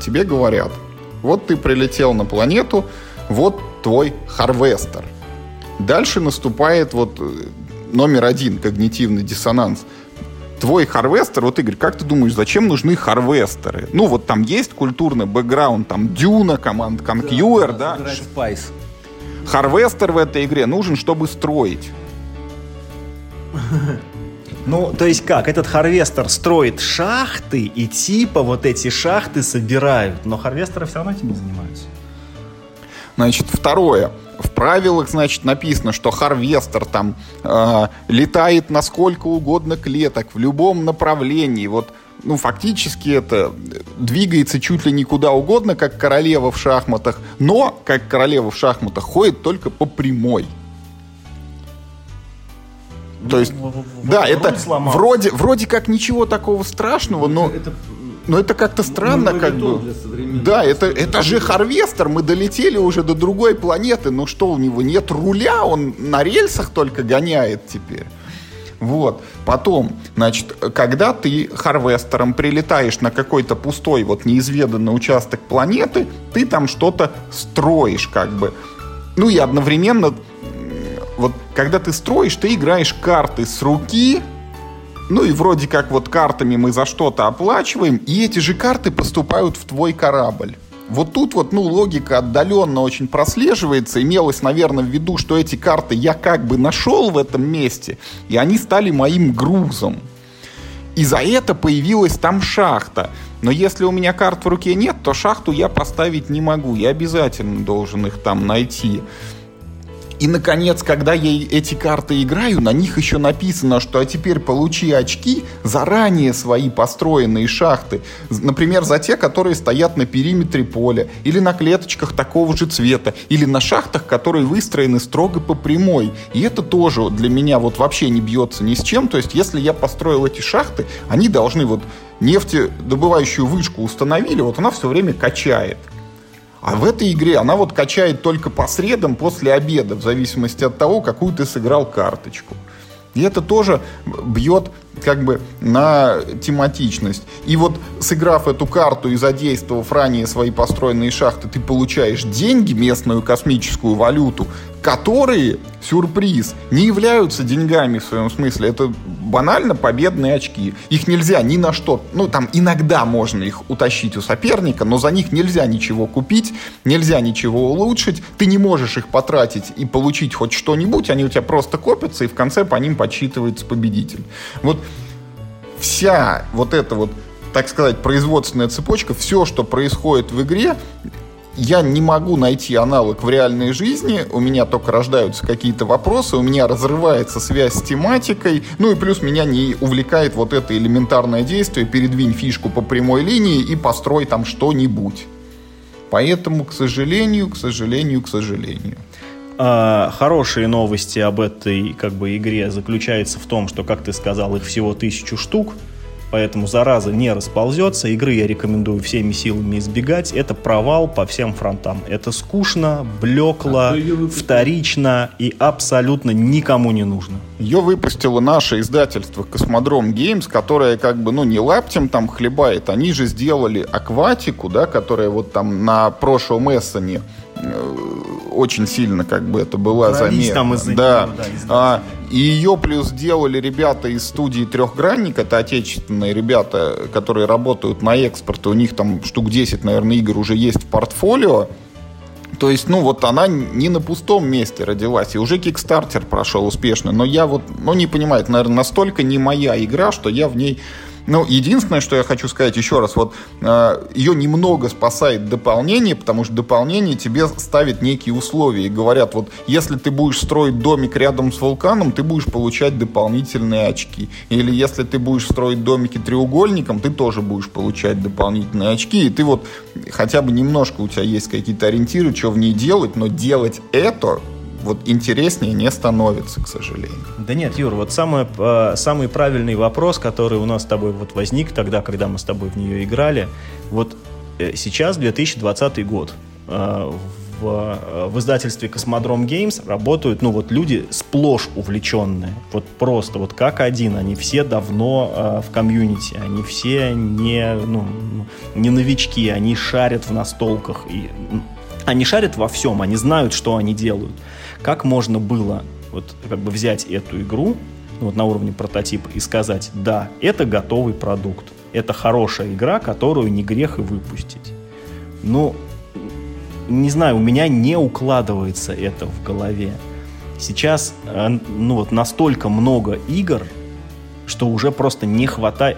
Тебе говорят – вот ты прилетел на планету, вот твой харвестер. Дальше наступает вот э, номер один, когнитивный диссонанс. Твой харвестер, вот Игорь, как ты думаешь, зачем нужны харвестеры? Ну вот там есть культурный бэкграунд, там Дюна, Command & Conquer, да? да? Spice. Харвестер в этой игре нужен, чтобы строить. [LAUGHS] Ну, то есть как? Этот харвестер строит шахты, и типа вот эти шахты собирают. Но харвестеры все равно этим не занимаются. Значит, второе. В правилах, значит, написано, что харвестер там э, летает на сколько угодно клеток в любом направлении. Вот, ну, фактически это двигается чуть ли не куда угодно, как королева в шахматах, но, как королева в шахматах, ходит только по прямой. То есть, да, это вроде, вроде как ничего такого страшного, но... Это, но это как-то странно, как бы. Да, это, это же Харвестер, мы долетели уже до другой планеты, но что у него нет руля, он на рельсах только гоняет теперь. Вот. Потом, значит, когда ты Харвестером прилетаешь на какой-то пустой, вот неизведанный участок планеты, ты там что-то строишь, как бы. Ну и одновременно вот когда ты строишь, ты играешь карты с руки, ну и вроде как вот картами мы за что-то оплачиваем, и эти же карты поступают в твой корабль. Вот тут вот, ну, логика отдаленно очень прослеживается. Имелось, наверное, в виду, что эти карты я как бы нашел в этом месте, и они стали моим грузом. И за это появилась там шахта. Но если у меня карт в руке нет, то шахту я поставить не могу. Я обязательно должен их там найти. И, наконец, когда я эти карты играю, на них еще написано, что а теперь получи очки заранее свои построенные шахты. Например, за те, которые стоят на периметре поля, или на клеточках такого же цвета, или на шахтах, которые выстроены строго по прямой. И это тоже для меня вот вообще не бьется ни с чем. То есть, если я построил эти шахты, они должны вот нефтедобывающую вышку установили, вот она все время качает. А в этой игре она вот качает только по средам после обеда, в зависимости от того, какую ты сыграл карточку. И это тоже бьет как бы на тематичность. И вот сыграв эту карту и задействовав ранее свои построенные шахты, ты получаешь деньги, местную космическую валюту, которые, сюрприз, не являются деньгами в своем смысле. Это банально победные очки. Их нельзя ни на что, ну там иногда можно их утащить у соперника, но за них нельзя ничего купить, нельзя ничего улучшить, ты не можешь их потратить и получить хоть что-нибудь, они у тебя просто копятся, и в конце по ним подсчитывается победитель. Вот вся вот эта вот так сказать, производственная цепочка, все, что происходит в игре, я не могу найти аналог в реальной жизни, у меня только рождаются какие-то вопросы, у меня разрывается связь с тематикой, ну и плюс меня не увлекает вот это элементарное действие, передвинь фишку по прямой линии и построй там что-нибудь. Поэтому, к сожалению, к сожалению, к сожалению. А, хорошие новости об этой как бы игре заключаются в том, что, как ты сказал, их всего тысячу штук, поэтому зараза не расползется. Игры я рекомендую всеми силами избегать. Это провал по всем фронтам. Это скучно, блекло, а вторично и абсолютно никому не нужно. Ее выпустило наше издательство Космодром Геймс, которое как бы, ну, не лаптем там хлебает. Они же сделали акватику, да, которая вот там на прошлом Эссене э, очень сильно как бы это была заметна. там из-за да. неё, да, из-за А, и ее плюс делали ребята из студии «Трехгранник», это отечественные ребята, которые работают на экспорт, и у них там штук 10, наверное, игр уже есть в портфолио. То есть, ну, вот она не на пустом месте родилась, и уже Кикстартер прошел успешно, но я вот, ну, не понимаю, это, наверное, настолько не моя игра, что я в ней ну, единственное, что я хочу сказать еще раз, вот э, ее немного спасает дополнение, потому что дополнение тебе ставит некие условия и говорят, вот если ты будешь строить домик рядом с вулканом, ты будешь получать дополнительные очки. Или если ты будешь строить домики треугольником, ты тоже будешь получать дополнительные очки. И ты вот хотя бы немножко у тебя есть какие-то ориентиры, что в ней делать, но делать это вот интереснее не становится, к сожалению. Да нет, Юр, вот самый, э, самый правильный вопрос, который у нас с тобой вот возник тогда, когда мы с тобой в нее играли, вот э, сейчас 2020 год. Э, в, в издательстве Cosmodrome Games работают, ну вот люди сплошь увлеченные, вот просто вот как один, они все давно э, в комьюнити, они все не, ну, не новички, они шарят в настолках, и, они шарят во всем, они знают, что они делают. Как можно было вот как бы взять эту игру ну, вот на уровне прототипа и сказать, да, это готовый продукт, это хорошая игра, которую не грех и выпустить. Ну, не знаю, у меня не укладывается это в голове. Сейчас, ну вот настолько много игр, что уже просто не хватает,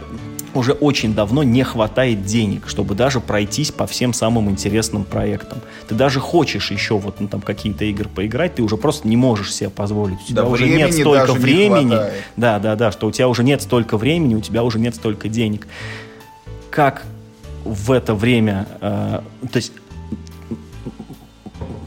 уже очень давно не хватает денег, чтобы даже пройтись по всем самым интересным проектам. Ты даже хочешь еще вот ну, там какие-то игры поиграть, ты уже просто не можешь себе позволить. У тебя да, уже нет столько времени. Да, да, да, что у тебя уже нет столько времени, у тебя уже нет столько денег. Как в это время, э, то есть,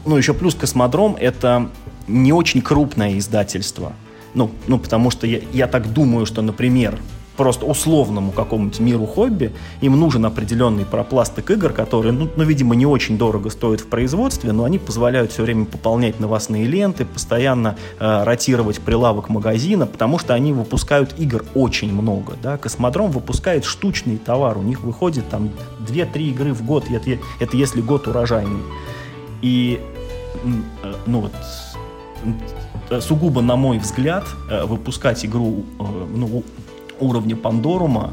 ну еще плюс Космодром это не очень крупное издательство. Ну, ну потому что я, я так думаю, что, например, просто условному какому-нибудь миру хобби, им нужен определенный пропластик игр, которые, ну, ну, видимо, не очень дорого стоят в производстве, но они позволяют все время пополнять новостные ленты, постоянно э, ротировать прилавок магазина, потому что они выпускают игр очень много. Да? Космодром выпускает штучный товар, у них выходит там 2-3 игры в год, это, это если год урожайный. И, э, ну вот, сугубо, на мой взгляд, э, выпускать игру ну, уровня Пандорума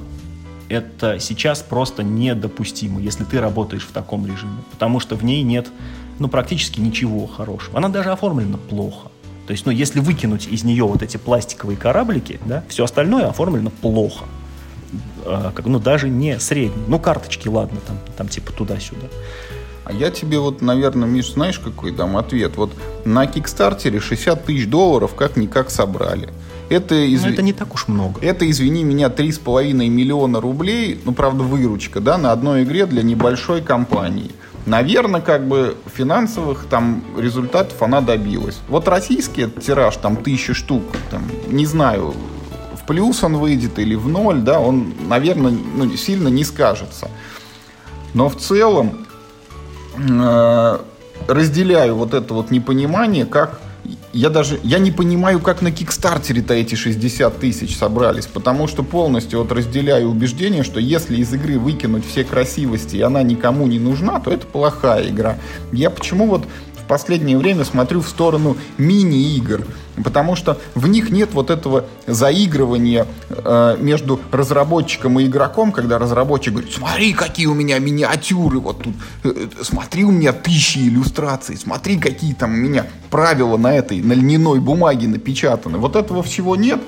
это сейчас просто недопустимо, если ты работаешь в таком режиме. Потому что в ней нет ну, практически ничего хорошего. Она даже оформлена плохо. То есть, ну, если выкинуть из нее вот эти пластиковые кораблики, да, все остальное оформлено плохо. А, как, ну, даже не средний. Ну, карточки, ладно, там, там типа туда-сюда. А я тебе вот, наверное, Миш, знаешь, какой дам ответ? Вот на Кикстартере 60 тысяч долларов как-никак собрали. Это, изв... это не так уж много. Это, извини меня, 3,5 миллиона рублей, ну, правда, выручка, да, на одной игре для небольшой компании. Наверное, как бы финансовых там результатов она добилась. Вот российский тираж, там, тысячи штук, там, не знаю, в плюс он выйдет или в ноль, да, он, наверное, ну, сильно не скажется. Но в целом э, разделяю вот это вот непонимание, как я даже, я не понимаю, как на Кикстартере-то эти 60 тысяч собрались, потому что полностью вот разделяю убеждение, что если из игры выкинуть все красивости, и она никому не нужна, то это плохая игра. Я почему вот последнее время смотрю в сторону мини-игр, потому что в них нет вот этого заигрывания э, между разработчиком и игроком, когда разработчик говорит, смотри, какие у меня миниатюры, вот тут, э, смотри, у меня тысячи иллюстраций, смотри, какие там у меня правила на этой, на льняной бумаге напечатаны. Вот этого всего нет.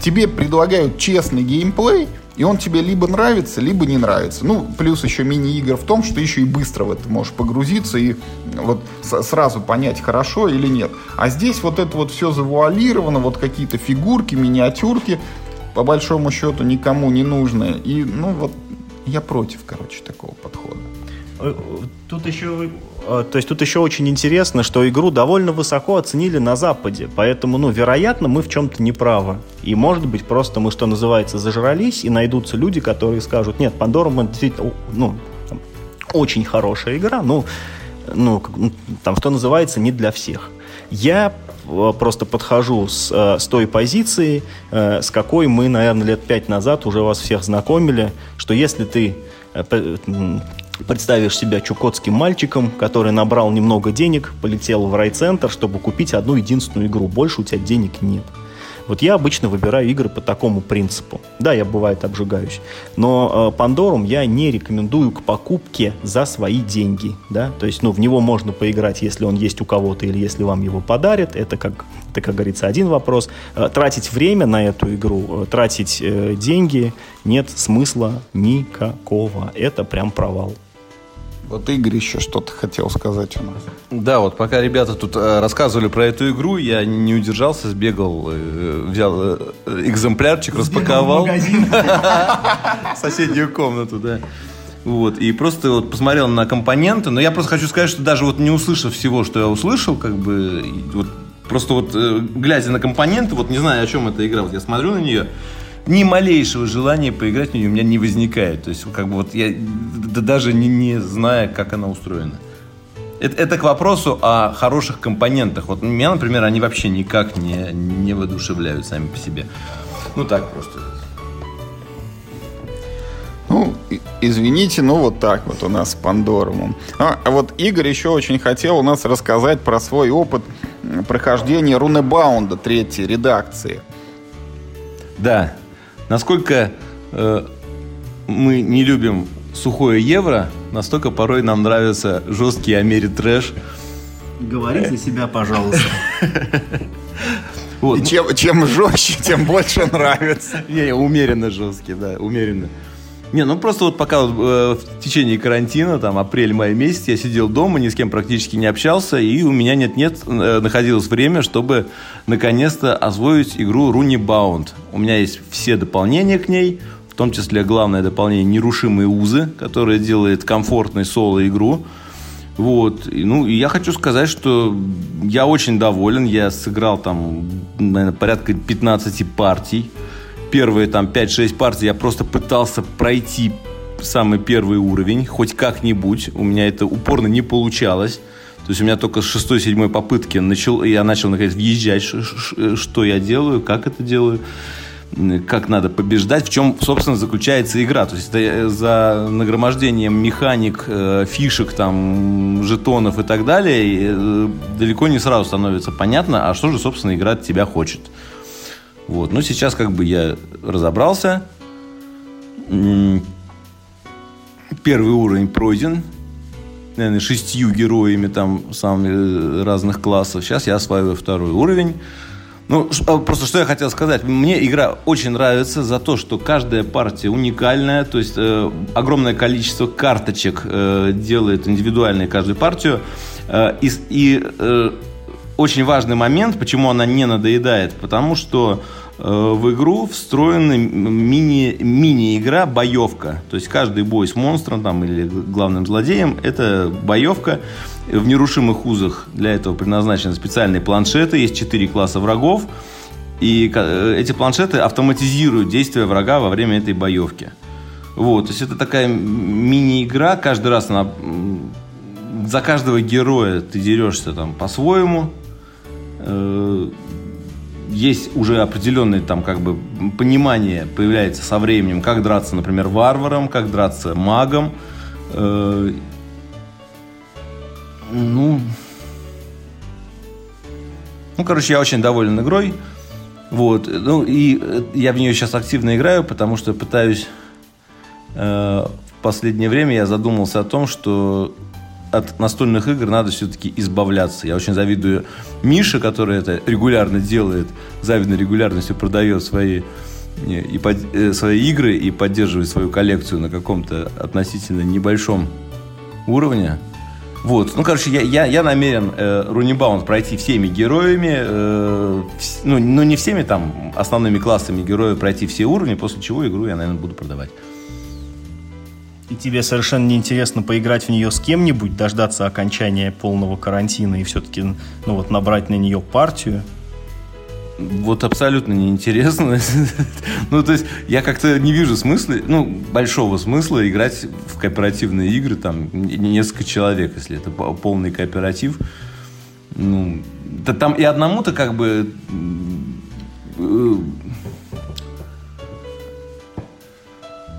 Тебе предлагают честный геймплей – и он тебе либо нравится, либо не нравится. Ну, плюс еще мини-игр в том, что еще и быстро в это можешь погрузиться и вот сразу понять, хорошо или нет. А здесь вот это вот все завуалировано, вот какие-то фигурки, миниатюрки, по большому счету никому не нужные. И, ну, вот я против, короче, такого подхода. Э, тут еще Э, то есть тут еще очень интересно, что игру довольно высоко оценили на Западе, поэтому, ну, вероятно, мы в чем-то не правы. И, может быть, просто мы, что называется, зажрались, и найдутся люди, которые скажут, нет, Пандора действительно, ну, там, очень хорошая игра, ну, ну, там, что называется, не для всех. Я просто подхожу с, э, с той позиции, с какой мы, наверное, лет пять назад уже вас всех знакомили, что если ты представишь себя чукотским мальчиком, который набрал немного денег, полетел в райцентр, чтобы купить одну единственную игру. Больше у тебя денег нет. Вот я обычно выбираю игры по такому принципу. Да, я бывает обжигаюсь. Но э, Пандорум я не рекомендую к покупке за свои деньги. Да? То есть, ну, в него можно поиграть, если он есть у кого-то или если вам его подарят. Это, как, это, как говорится, один вопрос. Э, тратить время на эту игру, э, тратить э, деньги нет смысла никакого. Это прям провал. Вот Игорь еще что-то хотел сказать у нас. Да, вот пока ребята тут э, рассказывали про эту игру, я не удержался, сбегал, э, взял э, экземплярчик, распаковал. [LAUGHS] В соседнюю комнату, да. Вот, и просто вот посмотрел на компоненты, но я просто хочу сказать, что даже вот не услышав всего, что я услышал, как бы, вот, просто вот глядя на компоненты, вот не знаю, о чем эта игра, вот я смотрю на нее, ни малейшего желания поиграть в нее у меня не возникает. То есть, как бы вот я да, даже не, не зная, как она устроена. Это, это к вопросу о хороших компонентах. Вот меня, например, они вообще никак не, не воодушевляют сами по себе. Ну так просто. Ну, извините, ну вот так вот у нас с Пандорумом. А, а вот Игорь еще очень хотел у нас рассказать про свой опыт прохождения Рунебаунда третьей редакции. Да, насколько э, мы не любим сухое евро, настолько порой нам нравится жесткий Амери-трэш. Говори за себя, пожалуйста. Вот. И чем, чем жестче, тем больше нравится. Не, умеренно жесткий, да, умеренно. Не, ну просто вот пока э, в течение карантина, там, апрель-май месяц, я сидел дома, ни с кем практически не общался, и у меня нет-нет э, находилось время, чтобы наконец-то освоить игру Runeebound. У меня есть все дополнения к ней, в том числе главное дополнение «Нерушимые узы», которое делает комфортной соло-игру. Вот. Ну, и я хочу сказать, что я очень доволен. Я сыграл там, наверное, порядка 15 партий первые там 5-6 партий я просто пытался пройти самый первый уровень, хоть как-нибудь. У меня это упорно не получалось. То есть у меня только с шестой-седьмой попытки начал, я начал наконец въезжать, что я делаю, как это делаю, как надо побеждать, в чем, собственно, заключается игра. То есть это э, за нагромождением механик, э, фишек, там, жетонов и так далее э, далеко не сразу становится понятно, а что же, собственно, игра от тебя хочет. Вот. Но сейчас как бы я разобрался. Первый уровень пройден. Наверное, шестью героями там самых э, разных классов. Сейчас я осваиваю второй уровень. Ну, а, просто что я хотел сказать. Мне игра очень нравится за то, что каждая партия уникальная, то есть э, огромное количество карточек э, делает индивидуальной каждую партию. Э, и э, очень важный момент, почему она не надоедает, потому что э, в игру встроена мини, мини-игра боевка. То есть каждый бой с монстром там, или главным злодеем это боевка в нерушимых узах. Для этого предназначены специальные планшеты, есть четыре класса врагов. И э, эти планшеты автоматизируют действия врага во время этой боевки. Вот, то есть это такая мини-игра, каждый раз она за каждого героя ты дерешься там по-своему, есть уже определенное там как бы понимание появляется со временем, как драться, например, варваром, как драться магом. Э, ну, ну, короче, я очень доволен игрой. Вот. Ну, и э, я в нее сейчас активно играю, потому что пытаюсь... Э, в последнее время я задумался о том, что от настольных игр надо все-таки избавляться. Я очень завидую Мише, который это регулярно делает, завидной регулярностью продает свои и под, э, свои игры и поддерживает свою коллекцию на каком-то относительно небольшом уровне. Вот, ну, короче, я, я, я намерен э, Рунибаунд пройти всеми героями, э, вс, ну, ну, не всеми там основными классами героев пройти все уровни, после чего игру я, наверное, буду продавать и тебе совершенно неинтересно поиграть в нее с кем-нибудь, дождаться окончания полного карантина и все-таки ну, вот, набрать на нее партию, вот абсолютно неинтересно. [LAUGHS] ну, то есть, я как-то не вижу смысла, ну, большого смысла играть в кооперативные игры, там, несколько человек, если это полный кооператив. Ну, да там и одному-то как бы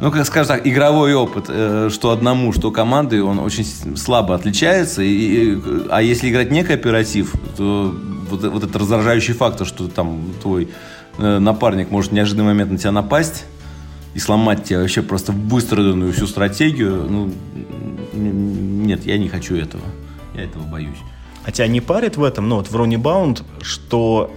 ну, как скажем так, игровой опыт, э, что одному, что команды, он очень слабо отличается. И, и, а если играть не кооператив, то вот, вот этот раздражающий фактор, что там твой э, напарник может в неожиданный момент на тебя напасть и сломать тебя вообще просто выстраданную всю стратегию, ну, нет, я не хочу этого. Я этого боюсь. А тебя не парит в этом, ну вот в Runebound, что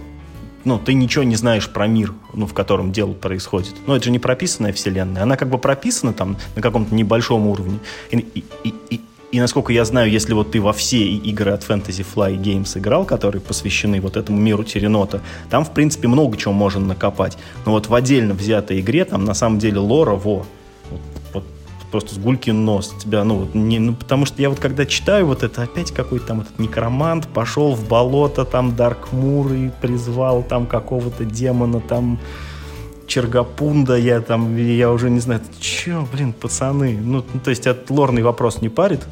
ну, ты ничего не знаешь про мир, ну, в котором дело происходит. Ну, это же не прописанная вселенная. Она как бы прописана там на каком-то небольшом уровне. И, и, и, и, и насколько я знаю, если вот ты во все игры от Fantasy Fly Games играл, которые посвящены вот этому миру Теренота, там, в принципе, много чего можно накопать. Но вот в отдельно взятой игре там на самом деле лора, во, просто с гулькин нос. Тебя, ну, вот, не, ну, потому что я вот когда читаю вот это, опять какой-то там этот некромант пошел в болото, там, Даркмур и призвал там какого-то демона, там, Чергапунда, я там, я уже не знаю, че, блин, пацаны, ну, то есть от лорный вопрос не парит?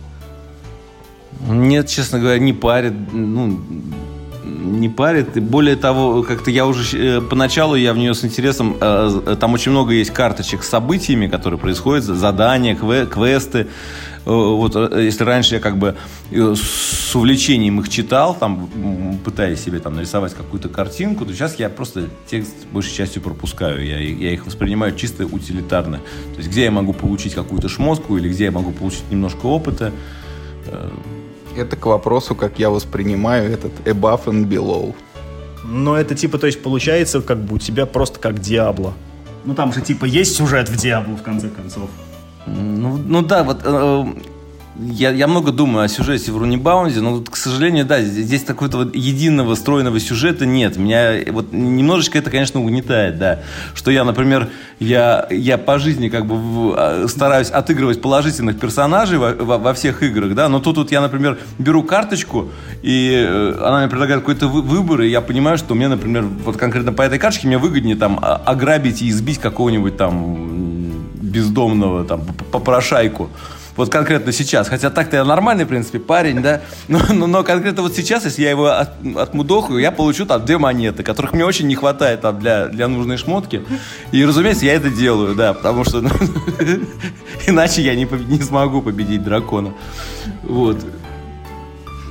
Нет, честно говоря, не парит. Ну, не парит. И более того, как-то я уже э, поначалу я в нее с интересом. Э, там очень много есть карточек с событиями, которые происходят, задания, квесты. Э, вот если раньше я как бы с увлечением их читал, там пытаясь себе там нарисовать какую-то картинку, то сейчас я просто текст большей частью пропускаю. Я, я их воспринимаю чисто утилитарно. То есть где я могу получить какую-то шмотку или где я могу получить немножко опыта это к вопросу, как я воспринимаю этот above and below. Но это типа, то есть получается, как бы у тебя просто как Диабло. Ну там же типа есть сюжет в Диабло в конце концов. Ну, ну да, вот э, я, я много думаю о сюжете в Рунибаунде, но, к сожалению, да, здесь такого-то вот единого стройного сюжета нет. Меня вот немножечко это, конечно, угнетает, да. Что я, например, я, я по жизни как бы а, стараюсь отыгрывать положительных персонажей во, во, во всех играх, да, но тут вот я, например, беру карточку, и э, она мне предлагает какой-то выбор, и я понимаю, что мне, например, вот конкретно по этой карточке мне выгоднее там ограбить и избить какого-нибудь там бездомного там попрошайку вот конкретно сейчас. Хотя так-то я нормальный, в принципе, парень, да. Но, но, но конкретно вот сейчас, если я его от, отмудохаю, я получу там две монеты, которых мне очень не хватает там для, для нужной шмотки. И, разумеется, я это делаю, да, потому что ну, [LAUGHS] иначе я не, не смогу победить дракона. Вот.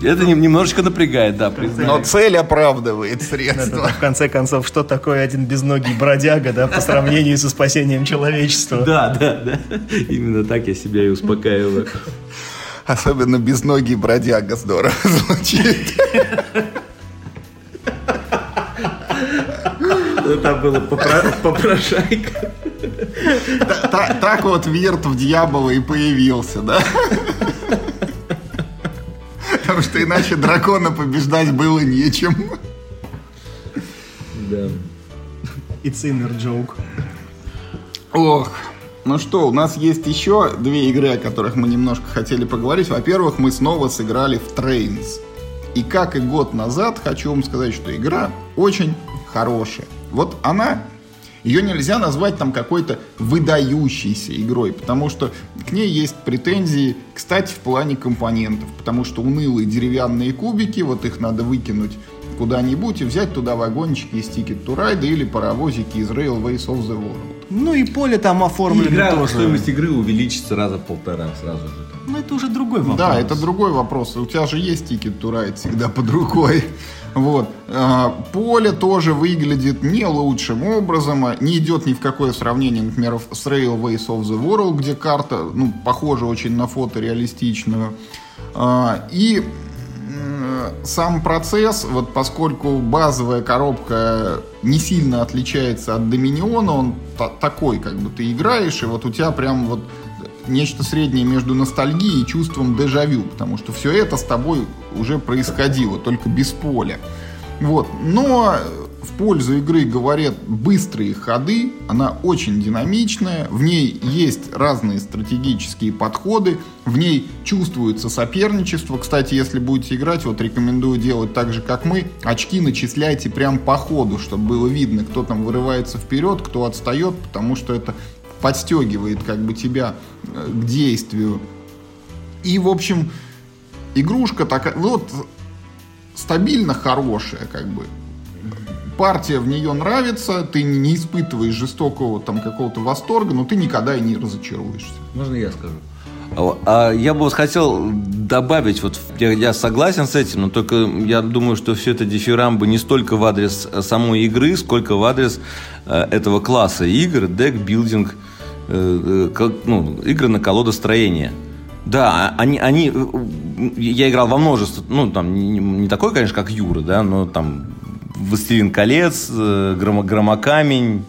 Это немножечко напрягает, да. Но цель оправдывает средства. В конце концов, что такое один безногий бродяга, да, по сравнению со спасением человечества? Да, да, да. Именно так я себя и успокаиваю. Особенно безногий бродяга здорово звучит. Там было попрошайка. Так вот Вирт в Дьявола и появился, да? Потому что иначе дракона побеждать было нечем. Да. It's inner joke. Ох. Ну что, у нас есть еще две игры, о которых мы немножко хотели поговорить. Во-первых, мы снова сыграли в Trains. И как и год назад, хочу вам сказать, что игра очень хорошая. Вот она ее нельзя назвать там какой-то выдающейся игрой, потому что к ней есть претензии, кстати, в плане компонентов, потому что унылые деревянные кубики, вот их надо выкинуть куда-нибудь и взять туда вагончики из Ticket to Ride или паровозики из Railways of the World. Ну и поле там оформлено игра, тоже. Стоимость игры увеличится раза полтора сразу же. Ну это уже другой вопрос. Да, это другой вопрос. У тебя же есть Ticket to Ride всегда под рукой. Вот. А, поле тоже выглядит не лучшим образом, а не идет ни в какое сравнение, например, с Railways of the World, где карта, ну, похожа очень на фото реалистичную. А, и сам процесс, вот поскольку базовая коробка не сильно отличается от Доминиона, он такой, как бы ты играешь, и вот у тебя прям вот нечто среднее между ностальгией и чувством дежавю, потому что все это с тобой уже происходило, только без поля. Вот. Но в пользу игры говорят быстрые ходы, она очень динамичная, в ней есть разные стратегические подходы, в ней чувствуется соперничество. Кстати, если будете играть, вот рекомендую делать так же, как мы, очки начисляйте прям по ходу, чтобы было видно, кто там вырывается вперед, кто отстает, потому что это подстегивает как бы тебя э, к действию. И, в общем, игрушка такая, вот стабильно хорошая, как бы. партия в нее нравится, ты не испытываешь жестокого там какого-то восторга, но ты никогда и не разочаруешься. Можно я скажу? А я бы вот хотел добавить, вот я, я согласен с этим, но только я думаю, что все это дифирамбы не столько в адрес самой игры, сколько в адрес э, этого класса игр, deck-building, э, э, ну, игры на колодостроение. Да, они, они, я играл во множество, ну, там, не, не такой, конечно, как Юра, да, но там «Властелин колец», Громо, «Громокамень»,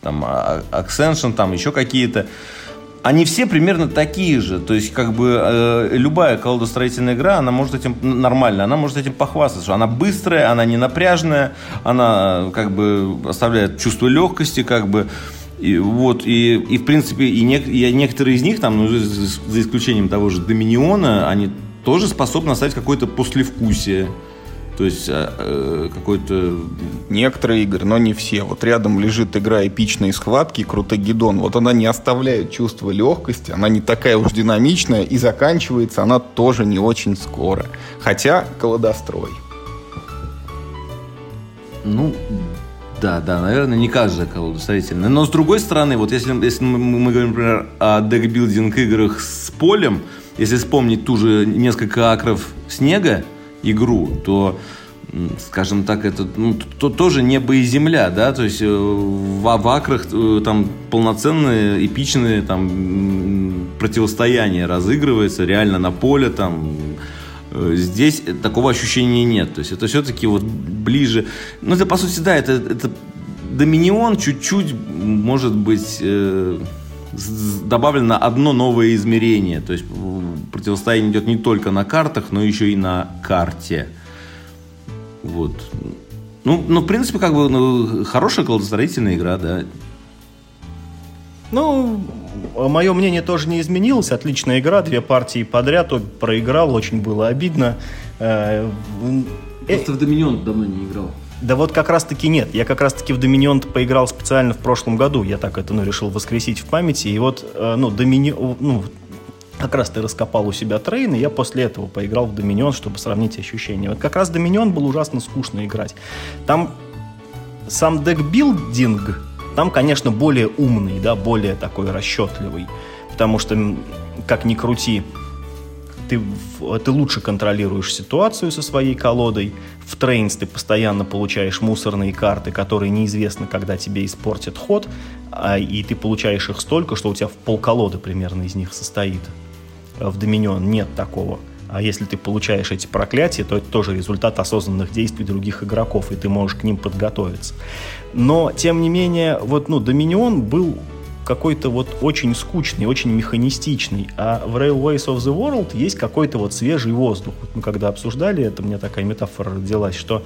там, «Ascension», там еще какие-то они все примерно такие же. То есть, как бы э, любая колодостроительная игра, она может этим нормально, она может этим похвастаться, она быстрая, она не напряжная, она как бы оставляет чувство легкости, как бы. И, вот, и, и в принципе, и, не, и некоторые из них, там, ну, за исключением того же Доминиона, они тоже способны оставить какое-то послевкусие. То есть э, э, какой-то... Некоторые игры, но не все. Вот рядом лежит игра эпичной схватки Крутогидон. Вот она не оставляет чувства легкости, она не такая уж динамичная, и заканчивается она тоже не очень скоро. Хотя колодострой. Ну, да, да, наверное, не каждая колодостроительная. Но с другой стороны, вот если, если мы, мы говорим, например, о декбилдинг играх с полем, если вспомнить ту же несколько акров снега, игру, то скажем так, это ну, то, тоже небо и земля, да, то есть э, в, в акрах э, там полноценные, эпичные там противостояния разыгрывается реально на поле там э, Здесь такого ощущения нет. То есть это все-таки вот ближе. Ну, это по сути, да, это, это Доминион чуть-чуть, может быть, э, добавлено одно новое измерение. То есть противостояние идет не только на картах, но еще и на карте. Вот. Ну, ну в принципе, как бы ну, хорошая колодостроительная игра, да. Ну, мое мнение тоже не изменилось. Отличная игра, две партии подряд, проиграл, очень было обидно. Э, Просто в Доминион давно не играл. Да вот как раз-таки нет. Я как раз-таки в Доминион поиграл специально в прошлом году. Я так это, ну, решил воскресить в памяти. И вот, э, ну, Доминион, ну, как раз ты раскопал у себя трейн, и я после этого поиграл в Доминион, чтобы сравнить ощущения. Вот как раз Доминион был ужасно скучно играть. Там сам декбилдинг, там, конечно, более умный, да, более такой расчетливый. Потому что, как ни крути, ты, ты лучше контролируешь ситуацию со своей колодой. В трейнс ты постоянно получаешь мусорные карты, которые неизвестно, когда тебе испортят ход, а, и ты получаешь их столько, что у тебя в полколоды примерно из них состоит. В Доминион нет такого. А если ты получаешь эти проклятия, то это тоже результат осознанных действий других игроков, и ты можешь к ним подготовиться. Но, тем не менее, вот, ну, Доминион был какой-то вот очень скучный, очень механистичный, а в Railways of the World есть какой-то вот свежий воздух. Мы когда обсуждали это, мне такая метафора родилась, что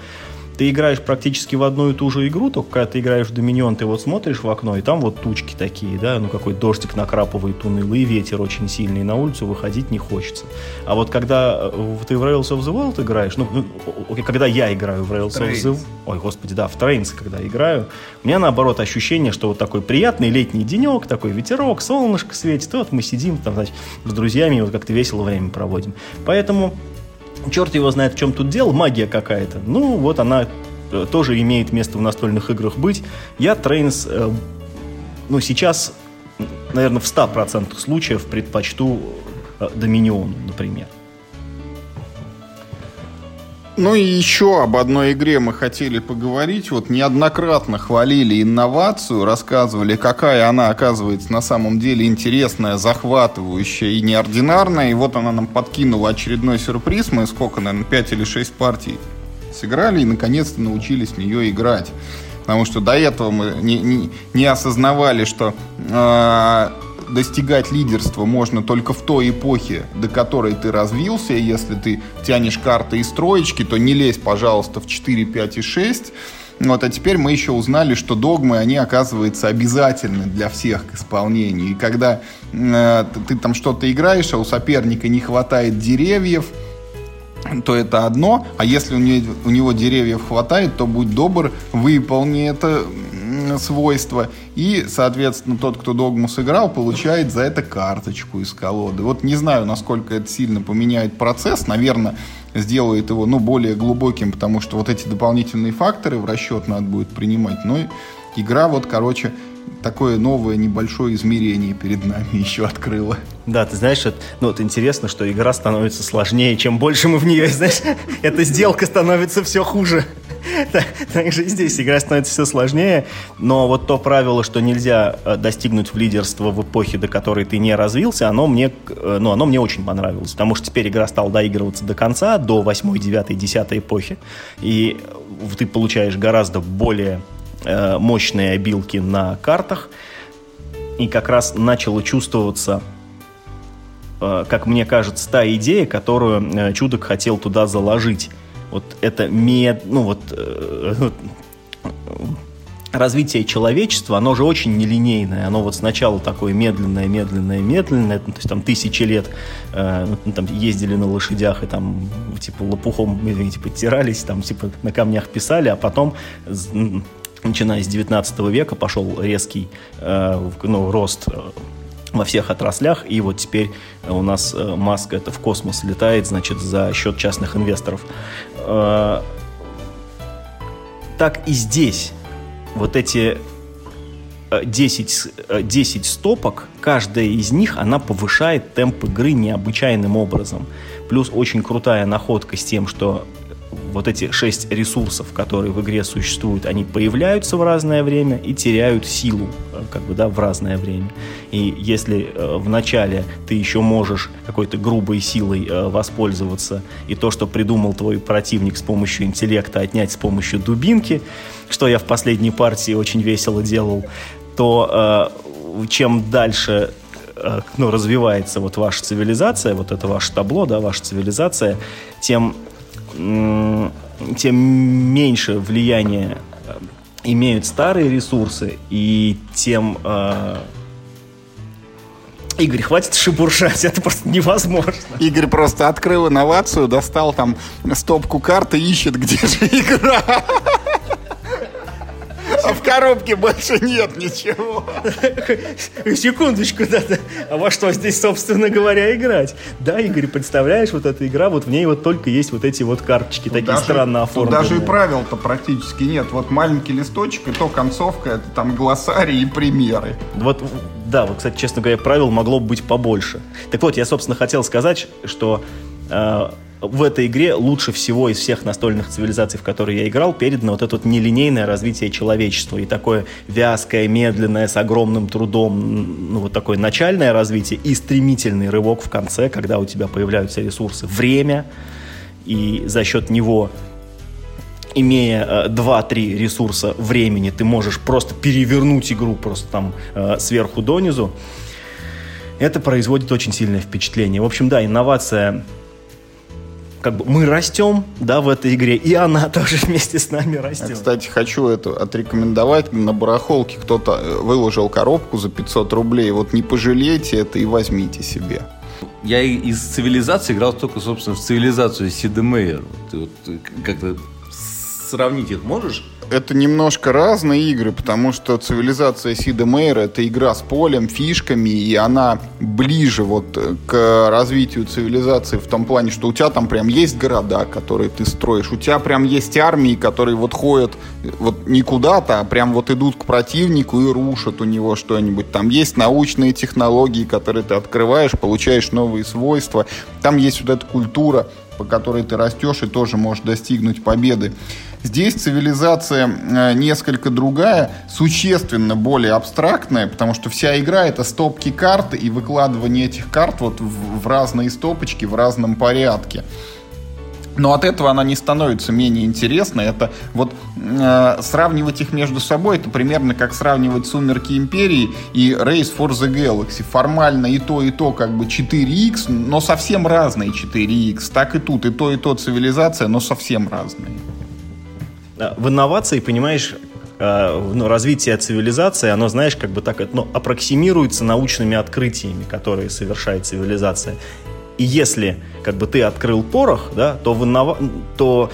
ты играешь практически в одну и ту же игру, только когда ты играешь в Доминион, ты вот смотришь в окно, и там вот тучки такие, да, ну какой дождик накрапывает унылый, ветер очень сильный, на улицу выходить не хочется. А вот когда э, ты в Rails of the World играешь, ну, ну когда я играю в Rails Trains. of the Ой, господи, да, в Trains, когда играю, у меня наоборот ощущение, что вот такой приятный летний денек, такой ветерок, солнышко светит, и вот мы сидим там, значит, с друзьями, вот как-то весело время проводим. Поэтому черт его знает, в чем тут дело, магия какая-то. Ну, вот она э, тоже имеет место в настольных играх быть. Я Trains, э, ну, сейчас, наверное, в 100% случаев предпочту э, например. Ну и еще об одной игре мы хотели поговорить. Вот неоднократно хвалили инновацию, рассказывали, какая она оказывается на самом деле интересная, захватывающая и неординарная. И вот она нам подкинула очередной сюрприз. Мы сколько, наверное, 5 или 6 партий сыграли и наконец-то научились в нее играть. Потому что до этого мы не, не, не осознавали, что э, достигать лидерства можно только в той эпохе, до которой ты развился. Если ты тянешь карты и строечки, то не лезь, пожалуйста, в 4, 5 и 6. Вот, а теперь мы еще узнали, что догмы, они, оказывается, обязательны для всех к исполнению. И когда э, ты там что-то играешь, а у соперника не хватает деревьев, то это одно, а если у него, у него деревьев хватает, то будь добр, выполни это свойства. И, соответственно, тот, кто догму сыграл, получает за это карточку из колоды. Вот не знаю, насколько это сильно поменяет процесс. Наверное, сделает его, ну, более глубоким, потому что вот эти дополнительные факторы в расчет надо будет принимать. Но игра вот, короче, такое новое небольшое измерение перед нами [LAUGHS] еще открыла. Да, ты знаешь, это, ну вот интересно, что игра становится сложнее, чем больше мы в нее, [LAUGHS] знаешь, эта сделка становится все хуже. [LAUGHS] Также здесь игра становится все сложнее, но вот то правило, что нельзя э, достигнуть в лидерство в эпохе, до которой ты не развился, оно мне, э, ну, оно мне очень понравилось, потому что теперь игра стала доигрываться до конца, до 8, 9, 10 эпохи, и ты получаешь гораздо более э, мощные обилки на картах, и как раз начало чувствоваться как мне кажется, та идея, которую Чудок хотел туда заложить вот это мед, ну вот э, развитие человечества, оно же очень нелинейное. Оно вот сначала такое медленное, медленное, медленное, ну, то есть там тысячи лет э, ну, там ездили на лошадях и там типа лопухом, извините, подтирались, там типа на камнях писали, а потом начиная с 19 века пошел резкий э, ну, рост э, во всех отраслях, и вот теперь у нас э, Маск это в космос летает, значит, за счет частных инвесторов. Э, так и здесь вот эти 10, э, 10 стопок, каждая из них, она повышает темп игры необычайным образом. Плюс очень крутая находка с тем, что вот эти шесть ресурсов, которые в игре существуют, они появляются в разное время и теряют силу э, как бы, да, в разное время. И если э, в начале ты еще можешь какой-то грубой силой э, воспользоваться, и то, что придумал твой противник с помощью интеллекта, отнять с помощью дубинки, что я в последней партии очень весело делал, то э, чем дальше э, ну, развивается вот ваша цивилизация, вот это ваше табло, да, ваша цивилизация, тем тем меньше влияния э, имеют старые ресурсы, и тем... Э, Игорь, хватит шебуршать, [LAUGHS] это просто невозможно. Игорь просто открыл инновацию, достал там стопку карты, ищет, где же игра. [LAUGHS] А в коробке больше нет ничего. Секундочку, да, да. А во что здесь, собственно говоря, играть? Да, Игорь, представляешь, вот эта игра, вот в ней вот только есть вот эти вот карточки, тут такие даже, странно оформленные. даже и правил-то практически нет. Вот маленький листочек, и то концовка, это там глоссарий и примеры. Вот да, вот, кстати, честно говоря, правил могло бы быть побольше. Так вот, я, собственно, хотел сказать, что э, в этой игре лучше всего из всех настольных цивилизаций, в которые я играл, передано вот это вот нелинейное развитие человечества и такое вязкое, медленное, с огромным трудом, ну вот такое начальное развитие и стремительный рывок в конце, когда у тебя появляются ресурсы время, и за счет него имея э, 2-3 ресурса времени, ты можешь просто перевернуть игру просто там э, сверху донизу. Это производит очень сильное впечатление. В общем, да, инновация как бы мы растем, да, в этой игре, и она [LAUGHS] тоже вместе с нами растет. Я, кстати, хочу это отрекомендовать. На барахолке кто-то э, выложил коробку за 500 рублей. Вот не пожалейте это и возьмите себе. Я из цивилизации играл только, собственно, в цивилизацию Сида Мейер. Ты вот э, как-то сравнить их можешь? Это немножко разные игры, потому что цивилизация Сида Мейра это игра с полем, фишками, и она ближе вот к развитию цивилизации в том плане, что у тебя там прям есть города, которые ты строишь, у тебя прям есть армии, которые вот ходят вот не куда-то, а прям вот идут к противнику и рушат у него что-нибудь. Там есть научные технологии, которые ты открываешь, получаешь новые свойства. Там есть вот эта культура, по которой ты растешь и тоже можешь достигнуть победы. Здесь цивилизация э, несколько другая, существенно более абстрактная, потому что вся игра это стопки карт и выкладывание этих карт вот в, в разные стопочки в разном порядке. Но от этого она не становится менее интересной. Это вот э, сравнивать их между собой, это примерно как сравнивать Сумерки Империи и Race for the Galaxy. Формально и то, и то как бы 4X, но совсем разные 4X. Так и тут, и то, и то цивилизация, но совсем разные. В инновации, понимаешь, э, ну, развитие цивилизации, оно, знаешь, как бы так ну, аппроксимируется научными открытиями, которые совершает цивилизация. И если как бы ты открыл порох, да, то, в иннова... то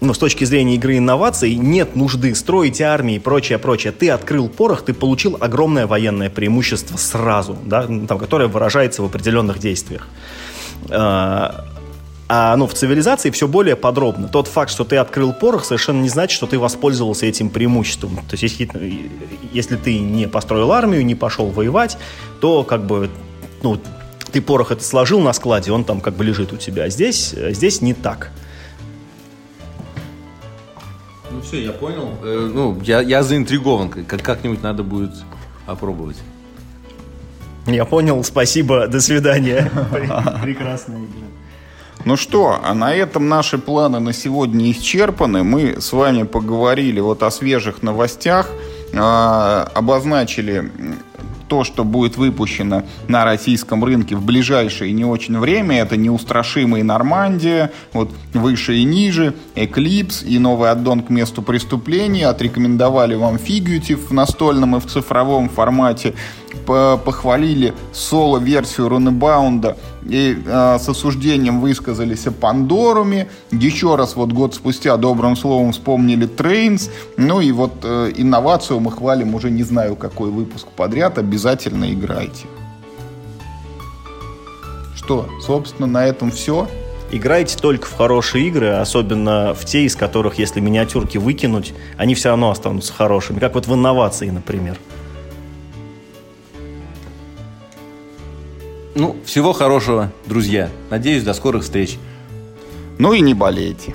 ну, с точки зрения игры инноваций нет нужды строить армии и прочее, прочее. Ты открыл порох, ты получил огромное военное преимущество сразу, да, там, которое выражается в определенных действиях. Э, А ну, в цивилизации все более подробно. Тот факт, что ты открыл порох, совершенно не значит, что ты воспользовался этим преимуществом. То есть, если, если ты не построил армию, не пошел воевать, то как бы ну, ты порох это сложил на складе, он там как бы лежит у тебя. Здесь, здесь не так. Ну все, я понял. Э, ну, я, я заинтригован. Как, как-нибудь надо будет опробовать. Я понял, спасибо, до свидания. [LAUGHS] Прекрасная игра. Ну что, а на этом наши планы на сегодня исчерпаны. Мы с вами поговорили вот о свежих новостях, э, обозначили то, что будет выпущено на российском рынке в ближайшее не очень время. Это неустрашимые Нормандия, вот выше и ниже, Эклипс и новый аддон к месту преступления. Отрекомендовали вам фигютив в настольном и в цифровом формате похвалили соло-версию Runebound а и э, с осуждением высказались о Пандоруме. Еще раз вот год спустя добрым словом вспомнили Trains. Ну и вот э, инновацию мы хвалим уже не знаю какой выпуск подряд. Обязательно играйте. Что, собственно, на этом все. Играйте только в хорошие игры, особенно в те, из которых, если миниатюрки выкинуть, они все равно останутся хорошими. Как вот в инновации, например. Ну, всего хорошего, друзья. Надеюсь, до скорых встреч. Ну и не болейте.